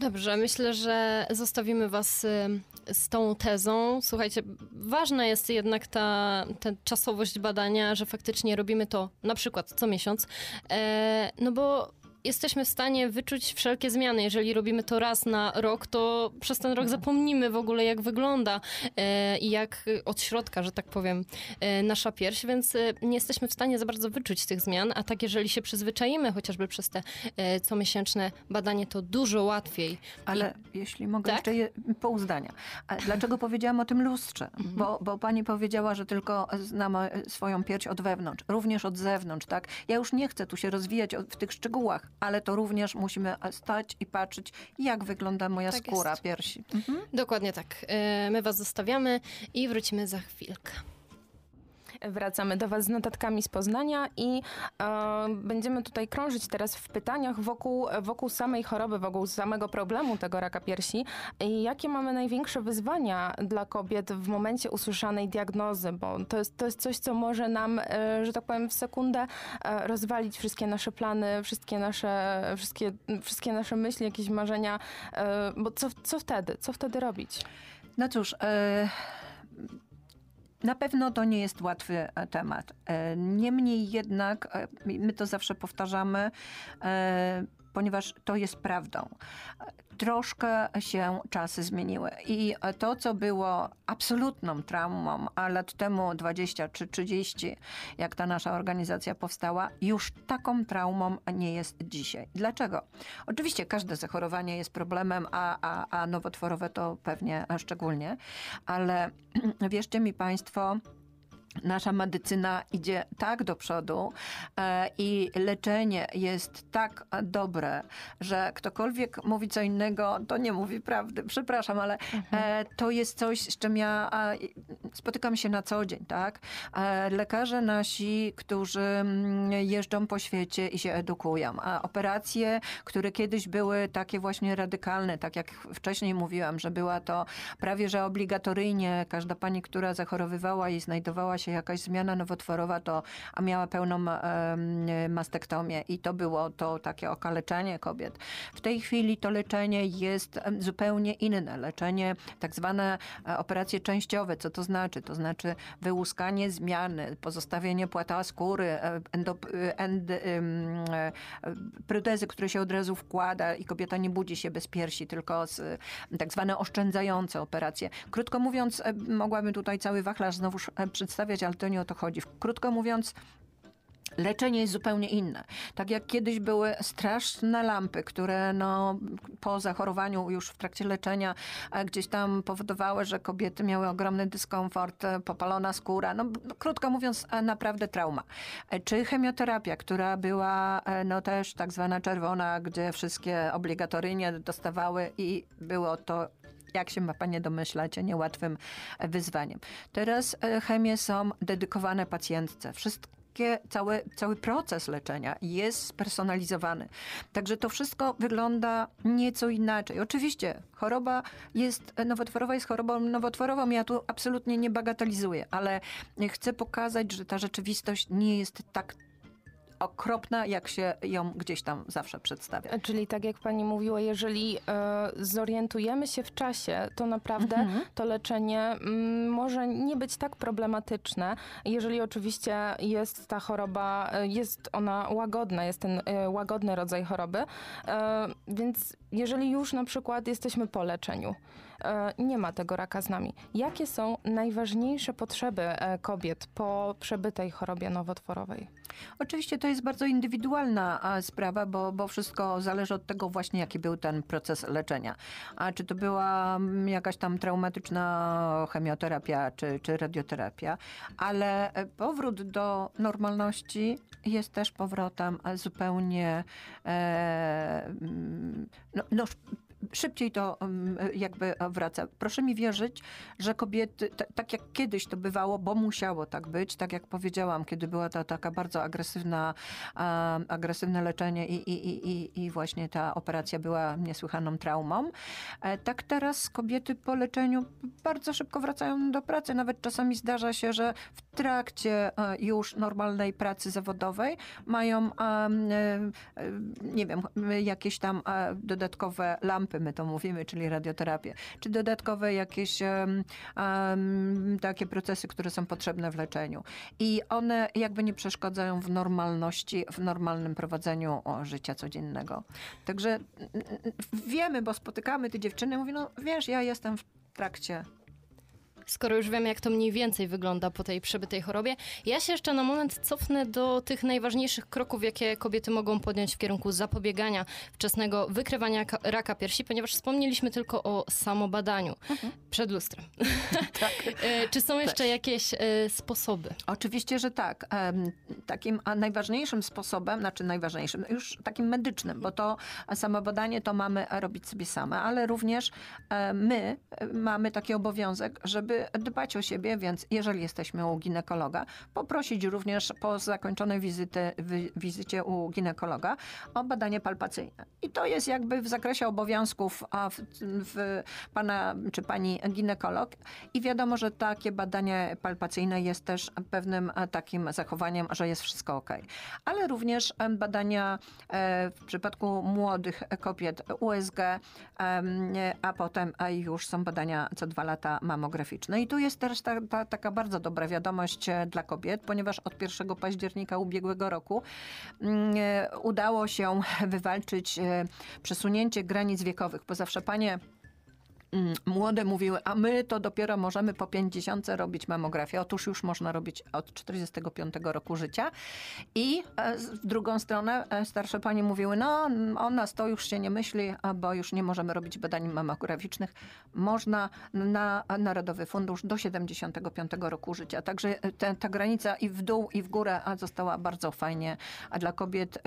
Dobrze, myślę, że zostawimy Was y, z tą tezą. Słuchajcie, ważna jest jednak ta, ta czasowość badania, że faktycznie robimy to na przykład co miesiąc, e, no bo jesteśmy w stanie wyczuć wszelkie zmiany. Jeżeli robimy to raz na rok, to przez ten rok zapomnimy w ogóle, jak wygląda e, i jak od środka, że tak powiem, e, nasza pierś, więc e, nie jesteśmy w stanie za bardzo wyczuć tych zmian, a tak jeżeli się przyzwyczaimy chociażby przez te e, comiesięczne badanie, to dużo łatwiej. Ale jeśli mogę Tak? jeszcze je, pół zdania. A Dlaczego powiedziałam o tym lustrze? Mhm. Bo, bo pani powiedziała, że tylko znamy swoją pierś od wewnątrz, również od zewnątrz, tak? Ja już nie chcę tu się rozwijać w tych szczegółach, ale to również musimy stać i patrzeć, jak wygląda moja Tak skóra jest. piersi. Mhm. Dokładnie tak. E, My was zostawiamy i wrócimy za chwilkę. Wracamy do Was z notatkami z Poznania i e, będziemy tutaj krążyć teraz w pytaniach wokół, wokół samej choroby, wokół samego problemu tego raka piersi. I jakie mamy największe wyzwania dla kobiet w momencie usłyszanej diagnozy? Bo to jest, to jest coś, co może nam, e, że tak powiem, w sekundę e, rozwalić wszystkie nasze plany, wszystkie nasze, wszystkie, wszystkie nasze myśli, jakieś marzenia. E, bo co, co wtedy? Co wtedy robić? No cóż, e, na pewno to nie jest łatwy e, temat. E, Niemniej jednak, e, my to zawsze powtarzamy, ponieważ to jest prawdą. Troszkę się czasy zmieniły i to, co było absolutną traumą, a lat temu 20 czy 30, jak ta nasza organizacja powstała, już taką traumą nie jest dzisiaj. Dlaczego? Oczywiście każde zachorowanie jest problemem, a, a, a nowotworowe to pewnie szczególnie, ale wierzcie mi Państwo, nasza medycyna idzie tak do przodu e, i leczenie jest tak dobre, że ktokolwiek mówi co innego, to nie mówi prawdy. Przepraszam, ale e, to jest coś, z czym ja spotykam się na co dzień, tak? E, lekarze nasi, którzy mm, jeżdżą po świecie i się edukują, a operacje, które kiedyś były takie właśnie radykalne, tak jak wcześniej mówiłam, że była to prawie że obligatoryjnie każda pani, która zachorowywała i znajdowała się jakaś zmiana nowotworowa, to a miała pełną mastektomię i to było to takie okaleczenie kobiet. W tej chwili to leczenie jest zupełnie inne. Leczenie, tak zwane e, operacje częściowe. Co to znaczy? To znaczy wyłuskanie zmiany, pozostawienie płata skóry, e, endo, e, end, protezy, które się od razu wkłada i kobieta nie budzi się bez piersi, tylko z tak zwane oszczędzające operacje. Krótko mówiąc, mogłabym tutaj cały wachlarz znowuż e, przedstawiać, ale to nie o to chodzi. Krótko mówiąc, Leczenie jest zupełnie inne. Tak jak kiedyś były straszne lampy, które no, po zachorowaniu już w trakcie leczenia gdzieś tam powodowały, że kobiety miały ogromny dyskomfort, e, popalona skóra. No, no, krótko mówiąc, e, naprawdę trauma. E, Czy chemioterapia, która była no, też tak zwana czerwona, gdzie wszystkie obligatoryjnie dostawały i było to jak się ma Panie domyślać, niełatwym e, wyzwaniem. Teraz e, chemie są dedykowane pacjentce. Wszystkie, cały, cały proces leczenia jest spersonalizowany. Także to wszystko wygląda nieco inaczej. Oczywiście choroba jest, e, nowotworowa jest chorobą nowotworową, ja tu absolutnie nie bagatelizuję, ale chcę pokazać, że ta rzeczywistość nie jest tak okropna, jak się ją gdzieś tam zawsze przedstawia. Czyli tak jak pani mówiła, jeżeli e, zorientujemy się w czasie, to naprawdę Mhm. to leczenie mm, może nie być tak problematyczne, jeżeli oczywiście jest ta choroba, e, jest ona łagodna, jest ten e, łagodny rodzaj choroby. Więc jeżeli już na przykład jesteśmy po leczeniu, nie ma tego raka z nami, jakie są najważniejsze potrzeby e, kobiet po przebytej chorobie nowotworowej? Oczywiście to jest bardzo indywidualna sprawa, bo, bo wszystko zależy od tego właśnie, jaki był ten proces leczenia. A czy to była mm, jakaś tam traumatyczna chemioterapia, czy, czy radioterapia, ale e, powrót do normalności jest też powrotem e, zupełnie e, mm, no, no, szybciej to jakby wraca. Proszę mi wierzyć, że kobiety, tak jak kiedyś to bywało, bo musiało tak być, tak jak powiedziałam, kiedy była ta taka bardzo agresywna, a, agresywne leczenie i, i, i, i, i właśnie ta operacja była niesłychaną traumą, e, tak teraz kobiety po leczeniu bardzo szybko wracają do pracy. Nawet czasami zdarza się, że w trakcie e, już normalnej pracy zawodowej mają, e, nie wiem, jakieś tam e, dodatkowe lampy, my to mówimy, czyli radioterapię, czy dodatkowe jakieś takie procesy, które są potrzebne w leczeniu. I one jakby nie przeszkadzają w normalności, w normalnym prowadzeniu życia codziennego. Także wiemy, bo spotykamy te dziewczyny, mówią, no wiesz, ja jestem w trakcie Skoro już wiemy, jak to mniej więcej wygląda po tej przebytej chorobie, ja się jeszcze na moment cofnę do tych najważniejszych kroków, jakie kobiety mogą podjąć w kierunku zapobiegania wczesnego wykrywania ka- raka piersi, ponieważ wspomnieliśmy tylko o samobadaniu przed lustrem. E, Czy są jeszcze jakieś e, sposoby? Oczywiście, że tak. Takim a najważniejszym sposobem, znaczy najważniejszym, już takim medycznym, bo to samobadanie to mamy robić sobie same, ale również e, my mamy taki obowiązek, żeby dbać o siebie, więc jeżeli jesteśmy u ginekologa, poprosić również po zakończonej wizyty, wizycie u ginekologa o badanie palpacyjne. I to jest jakby w zakresie obowiązków w, w pana czy pani ginekolog i wiadomo, że takie badanie palpacyjne jest też pewnym e, takim zachowaniem, że jest wszystko ok. Ale również badania e, w przypadku młodych kobiet USG, a potem e, już są badania co dwa lata mamograficzne. I tu jest też ta, ta, taka bardzo dobra wiadomość e, dla kobiet, ponieważ od 1 października ubiegłego roku mm, e, udało się wywalczyć e, przesunięcie granic wiekowych, bo zawsze panie młode mówiły, a my to dopiero możemy po 50 robić mamografię. Otóż już można robić od 45 roku życia. I e, w drugą stronę e, starsze panie mówiły, no o nas to już się nie myśli, bo już nie możemy robić badań mamograficznych. Można na Narodowy Fundusz do 75 roku życia. Także e, te, ta granica i w dół, i w górę została bardzo fajnie dla kobiet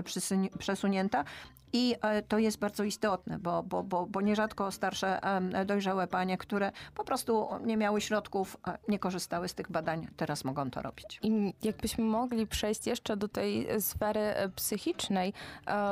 przesunięta. I e, to jest bardzo istotne, bo, bo, bo, bo nierzadko starsze dojrzałe panie, które po prostu nie miały środków, nie korzystały z tych badań, teraz mogą to robić. I jakbyśmy mogli przejść jeszcze do tej e, sfery e, psychicznej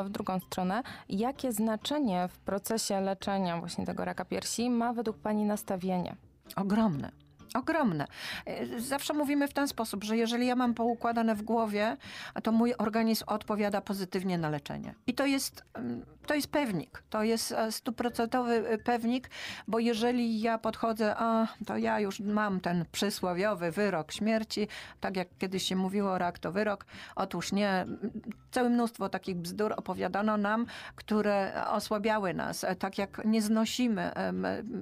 w drugą stronę, jakie znaczenie w procesie leczenia właśnie tego raka piersi ma według Pani nastawienie? Ogromne. Ogromne. E, Zawsze mówimy w ten sposób, że jeżeli ja mam poukładane w głowie, to mój organizm odpowiada pozytywnie na leczenie. I to jest, mm, to jest pewnik. To jest e, stuprocentowy e, pewnik, bo jeżeli ja podchodzę, a to ja już mam ten przysłowiowy wyrok śmierci, tak jak kiedyś się mówiło, rak to wyrok. Otóż nie. Całe mnóstwo takich bzdur opowiadano nam, które osłabiały nas. Tak jak nie znosimy,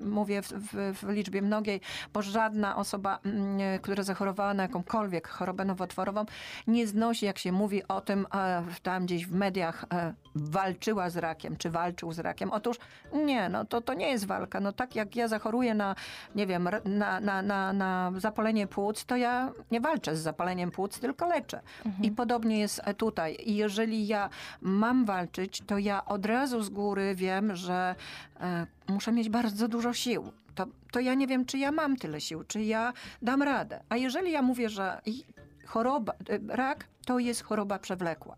mówię w, w, w liczbie mnogiej, bo żadna osoba, mm, która zachorowała na jakąkolwiek chorobę nowotworową, nie znosi, jak się mówi o tym e, tam gdzieś w mediach, e, walczyła z rakiem, czy walczył z rakiem. Otóż nie, no to, to nie jest walka. No tak jak ja zachoruję na, nie wiem, na, na, na, na zapalenie płuc, to ja nie walczę z zapaleniem płuc, tylko leczę. I podobnie jest e, tutaj. I jeżeli ja mam walczyć, to ja od razu z góry wiem, że e, muszę mieć bardzo dużo sił. To, to ja nie wiem, czy ja mam tyle sił, czy ja dam radę. A jeżeli ja mówię, że choroba, e, rak to jest choroba przewlekła.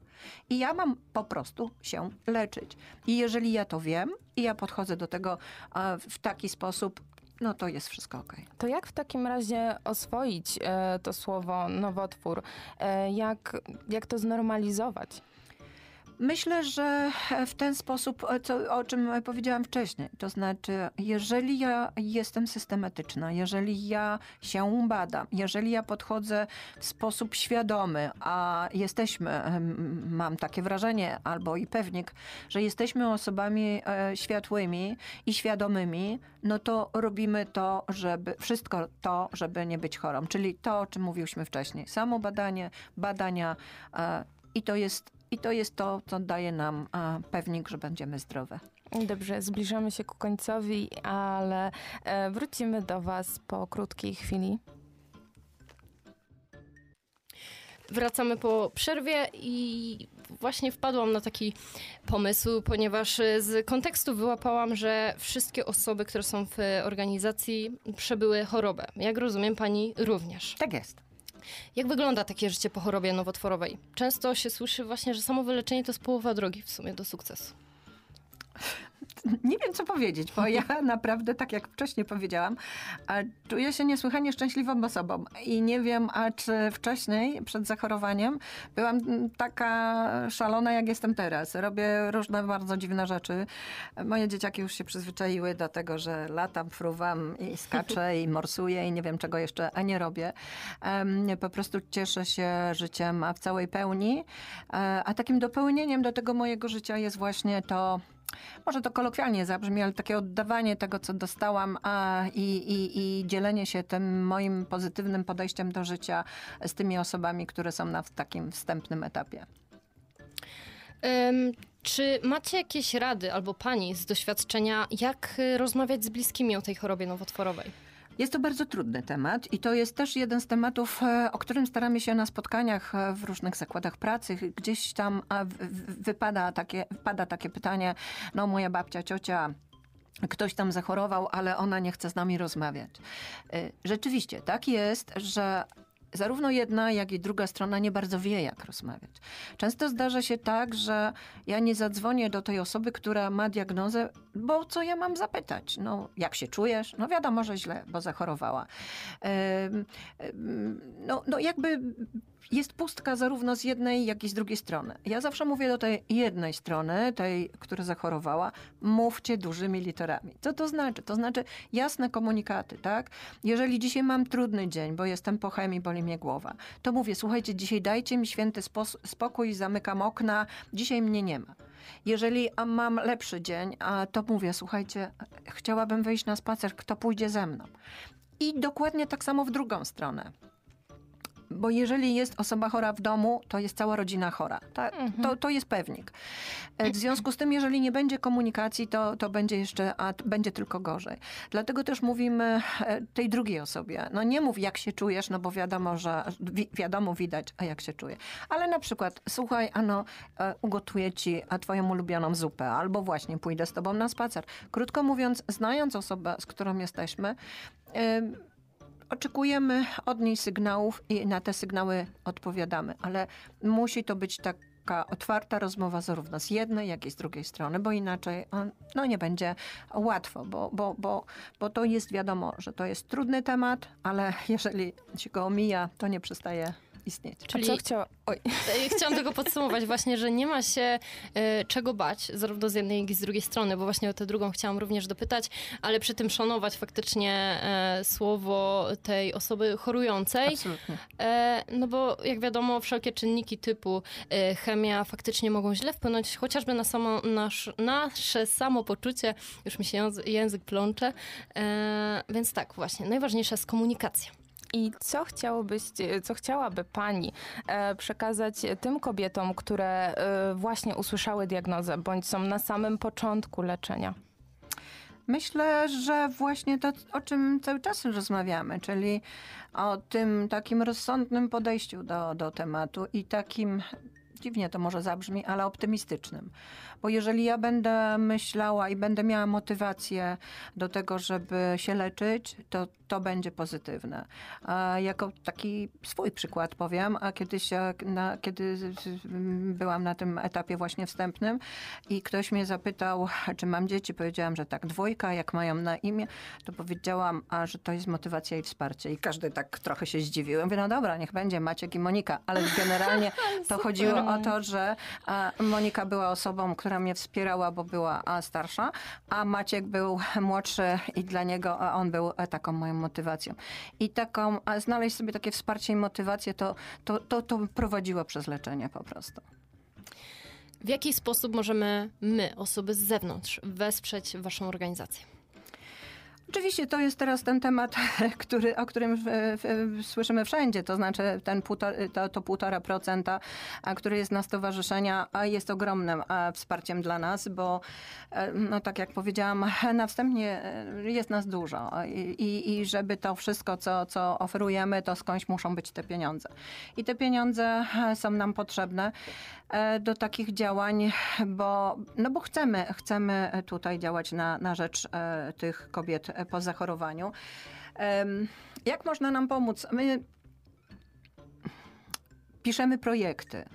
I ja mam po prostu się leczyć. I jeżeli ja to wiem i ja podchodzę do tego w taki sposób, no to jest wszystko okej. To jak w takim razie oswoić e, to słowo nowotwór? E, jak, jak to znormalizować? Myślę, że w ten sposób, o co, o czym powiedziałam wcześniej, to znaczy, jeżeli ja jestem systematyczna, jeżeli ja się badam, jeżeli ja podchodzę w sposób świadomy, a jesteśmy, mam takie wrażenie, albo i pewnik, że jesteśmy osobami e, światłymi i świadomymi, no to robimy to, żeby wszystko to, żeby nie być chorą. Czyli to, o czym mówiliśmy wcześniej. Samo badanie, badania e, i to jest i to jest to, co daje nam a, pewnik, że będziemy zdrowe. Dobrze, zbliżamy się ku końcowi, ale e, wrócimy do Was po krótkiej chwili. Wracamy po przerwie i właśnie wpadłam na taki pomysł, ponieważ z kontekstu wyłapałam, że wszystkie osoby, które są w organizacji, przebyły chorobę. Jak rozumiem, pani również. Tak jest. Jak wygląda takie życie po chorobie nowotworowej? Często się słyszy właśnie, że samo wyleczenie to jest połowa drogi w sumie do sukcesu. Nie wiem, co powiedzieć, bo ja naprawdę, tak jak wcześniej powiedziałam, czuję się niesłychanie szczęśliwą osobą i nie wiem, a czy wcześniej, przed zachorowaniem, byłam taka szalona, jak jestem teraz. Robię różne bardzo dziwne rzeczy. Moje dzieciaki już się przyzwyczaiły do tego, że latam, fruwam i skaczę i morsuję i nie wiem, czego jeszcze a nie robię. Po prostu cieszę się życiem w całej pełni, e, a takim dopełnieniem do tego mojego życia jest właśnie to, może to kolokwialnie zabrzmi, ale takie oddawanie tego, co dostałam a, i, i, i dzielenie się tym moim pozytywnym podejściem do życia z tymi osobami, które są na takim wstępnym etapie. Um, czy macie jakieś rady albo pani z doświadczenia, jak y, rozmawiać z bliskimi o tej chorobie nowotworowej? Jest to bardzo trudny temat i to jest też jeden z tematów, e, o którym staramy się na spotkaniach e, w różnych zakładach pracy. Gdzieś tam wypada takie, wypada takie pytanie, no moja babcia, ciocia, ktoś tam zachorował, ale ona nie chce z nami rozmawiać. E, rzeczywiście, tak jest, że zarówno jedna, jak i druga strona nie bardzo wie, jak rozmawiać. Często zdarza się tak, że ja nie zadzwonię do tej osoby, która ma diagnozę, bo co ja mam zapytać? No, jak się czujesz? No wiadomo, że źle, bo zachorowała. No, no jakby jest pustka zarówno z jednej, jak i z drugiej strony. Ja zawsze mówię do tej jednej strony, tej, która zachorowała, mówcie dużymi literami. Co to znaczy? To znaczy jasne komunikaty, tak? Jeżeli dzisiaj mam trudny dzień, bo jestem po chemii, boli mnie głowa, to mówię, słuchajcie, dzisiaj dajcie mi święty spokój, zamykam okna, dzisiaj mnie nie ma. Jeżeli mam lepszy dzień, to mówię, słuchajcie, chciałabym wyjść na spacer, kto pójdzie ze mną? I dokładnie tak samo w drugą stronę bo jeżeli jest osoba chora w domu, to jest cała rodzina chora. Ta, mhm. to, to jest pewnik. E, w związku z tym, jeżeli nie będzie komunikacji, to, to będzie jeszcze, a będzie tylko gorzej. Dlatego też mówimy e, tej drugiej osobie, no nie mów jak się czujesz, no bo wiadomo, że wi wiadomo widać, a jak się czuje. Ale na przykład, słuchaj, ano, e, ugotuję ci twoją ulubioną zupę, albo właśnie pójdę z tobą na spacer. Krótko mówiąc, znając osobę, z którą jesteśmy, oczekujemy od niej sygnałów i na te sygnały odpowiadamy, ale musi to być taka otwarta rozmowa zarówno z jednej, jak i z drugiej strony, bo inaczej no, nie będzie łatwo, bo, bo, bo, bo to jest wiadomo, że to jest trudny temat, ale jeżeli się go omija, to nie przestaje istnieć. Czyli A co chciała... Oj. Chciałam tego podsumować właśnie, że nie ma się e, czego bać, zarówno z jednej, jak i z drugiej strony, bo właśnie o tę drugą chciałam również dopytać, ale przy tym szanować faktycznie e, słowo tej osoby chorującej. Absolutnie. E, no bo jak wiadomo, wszelkie czynniki typu e, chemia faktycznie mogą źle wpłynąć chociażby na samo, nasz, nasze samopoczucie. Już mi się język, język plącze. E, więc tak, właśnie, najważniejsza jest komunikacja. I co chciałobyście, co chciałaby Pani e, przekazać tym kobietom, które e, właśnie usłyszały diagnozę, bądź są na samym początku leczenia? Myślę, że właśnie to, o czym cały czas rozmawiamy, czyli o tym takim rozsądnym podejściu do, do tematu i takim dziwnie to może zabrzmi, ale optymistycznym. Bo jeżeli ja będę myślała i będę miała motywację do tego, żeby się leczyć, to to będzie pozytywne. A jako taki swój przykład powiem, a kiedyś, na, kiedy byłam na tym etapie właśnie wstępnym i ktoś mnie zapytał, czy mam dzieci, powiedziałam, że tak, dwójka, jak mają na imię, to powiedziałam, a że to jest motywacja i wsparcie. I każdy tak trochę się zdziwił. Ja mówię, no dobra, niech będzie Maciek i Monika, ale generalnie to chodziło o to, że Monika była osobą, która mnie wspierała, bo była starsza, a Maciek był młodszy i dla niego on był taką moją motywacją. I taką, a znaleźć sobie takie wsparcie i motywację, to, to, to, to prowadziło przez leczenie po prostu. W jaki sposób możemy my, osoby z zewnątrz, wesprzeć Waszą organizację? Oczywiście to jest teraz ten temat, który, o którym słyszymy wszędzie, to znaczy ten to, to półtora procenta, który jest na stowarzyszenia, a jest ogromnym wsparciem dla nas, bo e, no tak jak powiedziałam, na wstępnie e, jest nas dużo i, i żeby to wszystko, co, co oferujemy, to skądś muszą być te pieniądze. I te pieniądze e, są nam potrzebne do takich działań, bo, no bo chcemy, chcemy tutaj działać na, na rzecz tych kobiet po zachorowaniu. Jak można nam pomóc? My piszemy projekty,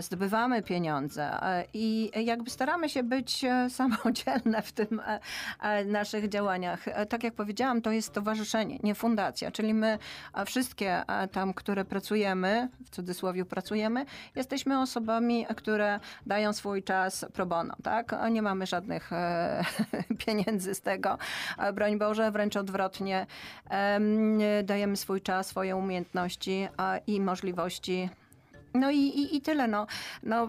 zdobywamy pieniądze i jakby staramy się być e, samodzielne w tym e, e, naszych działaniach. Tak jak powiedziałam, to jest stowarzyszenie, nie fundacja, czyli my wszystkie tam, które pracujemy, w cudzysłowie pracujemy, jesteśmy osobami, które dają swój czas pro bono, tak? Nie mamy żadnych pieniędzy z tego, broń Boże, wręcz odwrotnie. Em, Dajemy swój czas, swoje umiejętności i możliwości. No i, i, i tyle. No. No,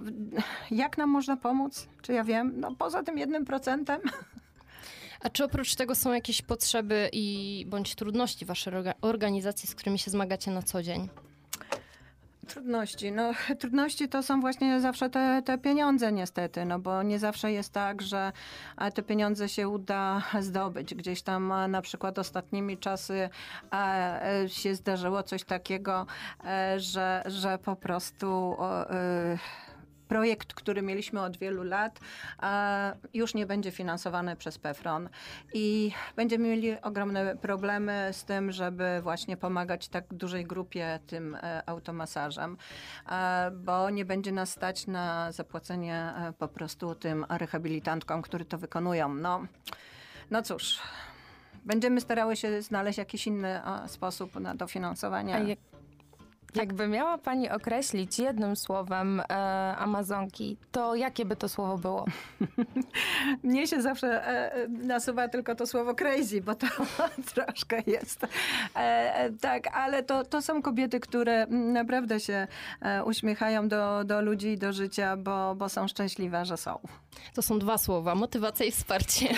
jak nam można pomóc? Czy ja wiem? No poza tym jednym procentem. A czy oprócz tego są jakieś potrzeby i bądź trudności waszej orga- organizacji, z którymi się zmagacie na co dzień? Trudności. No, trudności to są właśnie zawsze te, te pieniądze niestety, no bo nie zawsze jest tak, że te pieniądze się uda zdobyć. Gdzieś tam na przykład ostatnimi czasy e, się zdarzyło coś takiego, e, że, że po prostu e, projekt, który mieliśmy od wielu lat, już nie będzie finansowany przez PEFRON i będziemy mieli ogromne problemy z tym, żeby właśnie pomagać tak dużej grupie tym e, automasażem, bo nie będzie nas stać na zapłacenie e, po prostu tym rehabilitantkom, które to wykonują. No, no cóż. Będziemy starały się znaleźć jakiś inny sposób na dofinansowanie. A jak, jakby miała pani określić jednym słowem e, Amazonki, to jakie by to słowo było? Mnie się zawsze e, e, nasuwa tylko to słowo crazy, bo to troszkę jest. E, e, tak, ale to, to są kobiety, które naprawdę się e, uśmiechają do, do ludzi i do życia, bo, bo są szczęśliwe, że są. To są dwa słowa, motywacja i wsparcie.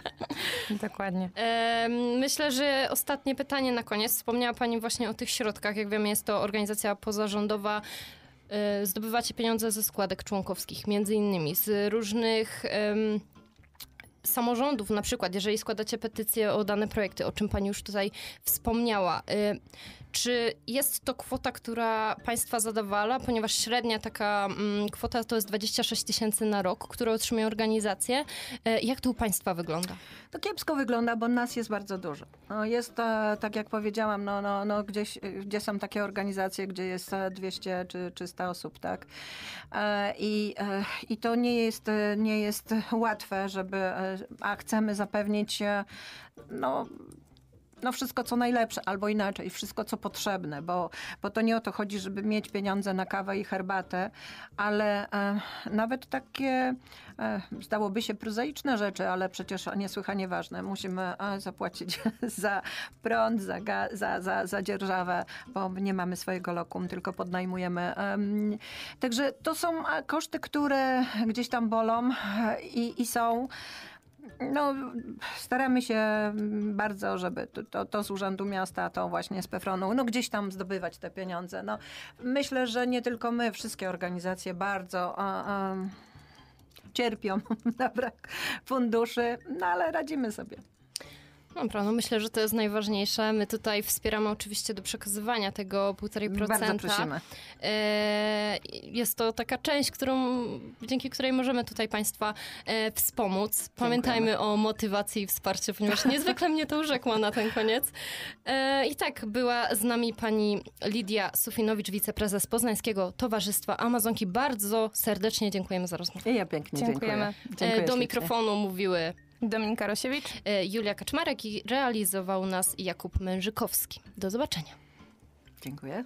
Dokładnie. Myślę, że ostatnie pytanie na koniec. Wspomniała Pani właśnie o tych środkach. Jak wiemy, jest to organizacja pozarządowa. E, Zdobywacie pieniądze ze składek członkowskich, między innymi z różnych em, samorządów, na przykład, jeżeli składacie petycję o dane projekty, o czym Pani już tutaj wspomniała. e, Czy jest to kwota, która Państwa zadawala, ponieważ średnia taka mm, kwota to jest 26 tysięcy na rok, które otrzymują organizacje. E, Jak to u Państwa wygląda? To kiepsko wygląda, bo nas jest bardzo dużo. No jest, e, tak jak powiedziałam, no, no, no gdzieś, e, gdzie są takie organizacje, gdzie jest e, 200 czy 300 osób, tak? E, I, e, i to nie jest, e, nie jest łatwe, żeby, e, a chcemy zapewnić, e, no, no wszystko co najlepsze, albo inaczej, wszystko co potrzebne, bo, bo to nie o to chodzi, żeby mieć pieniądze na kawę i herbatę, ale e, nawet takie e, zdałoby się prozaiczne rzeczy, ale przecież niesłychanie ważne. Musimy e, zapłacić za prąd, za, ga, za, za, za dzierżawę, bo nie mamy swojego lokum, tylko podnajmujemy. Em, Także to są e, koszty, które gdzieś tam bolą e, i, i są. No, staramy się bardzo, żeby to, to, to z Urzędu Miasta, to właśnie z Pefronu, no gdzieś tam zdobywać te pieniądze. No, myślę, że nie tylko my, wszystkie organizacje bardzo a, a, cierpią na brak funduszy, no ale radzimy sobie. Dobra, no myślę, że to jest najważniejsze. My tutaj wspieramy oczywiście do przekazywania tego 1,5%. Bardzo prosimy. E, Jest to taka część, którą, dzięki której możemy tutaj Państwa e, wspomóc. Pamiętajmy o motywacji i wsparciu, ponieważ niezwykle mnie to urzekło na ten koniec. E, I tak, była z nami pani Lidia Sufinowicz, wiceprezes Poznańskiego Towarzystwa Amazonki. Bardzo serdecznie dziękujemy za rozmowę. I ja pięknie Dziękujemy. dziękuję. Dziękuję Do ślicznie. mikrofonu mówiły Dominika Rosiewicz. e, Julia Kaczmarek i realizował nas Jakub Mężykowski. Do zobaczenia. Dziękuję.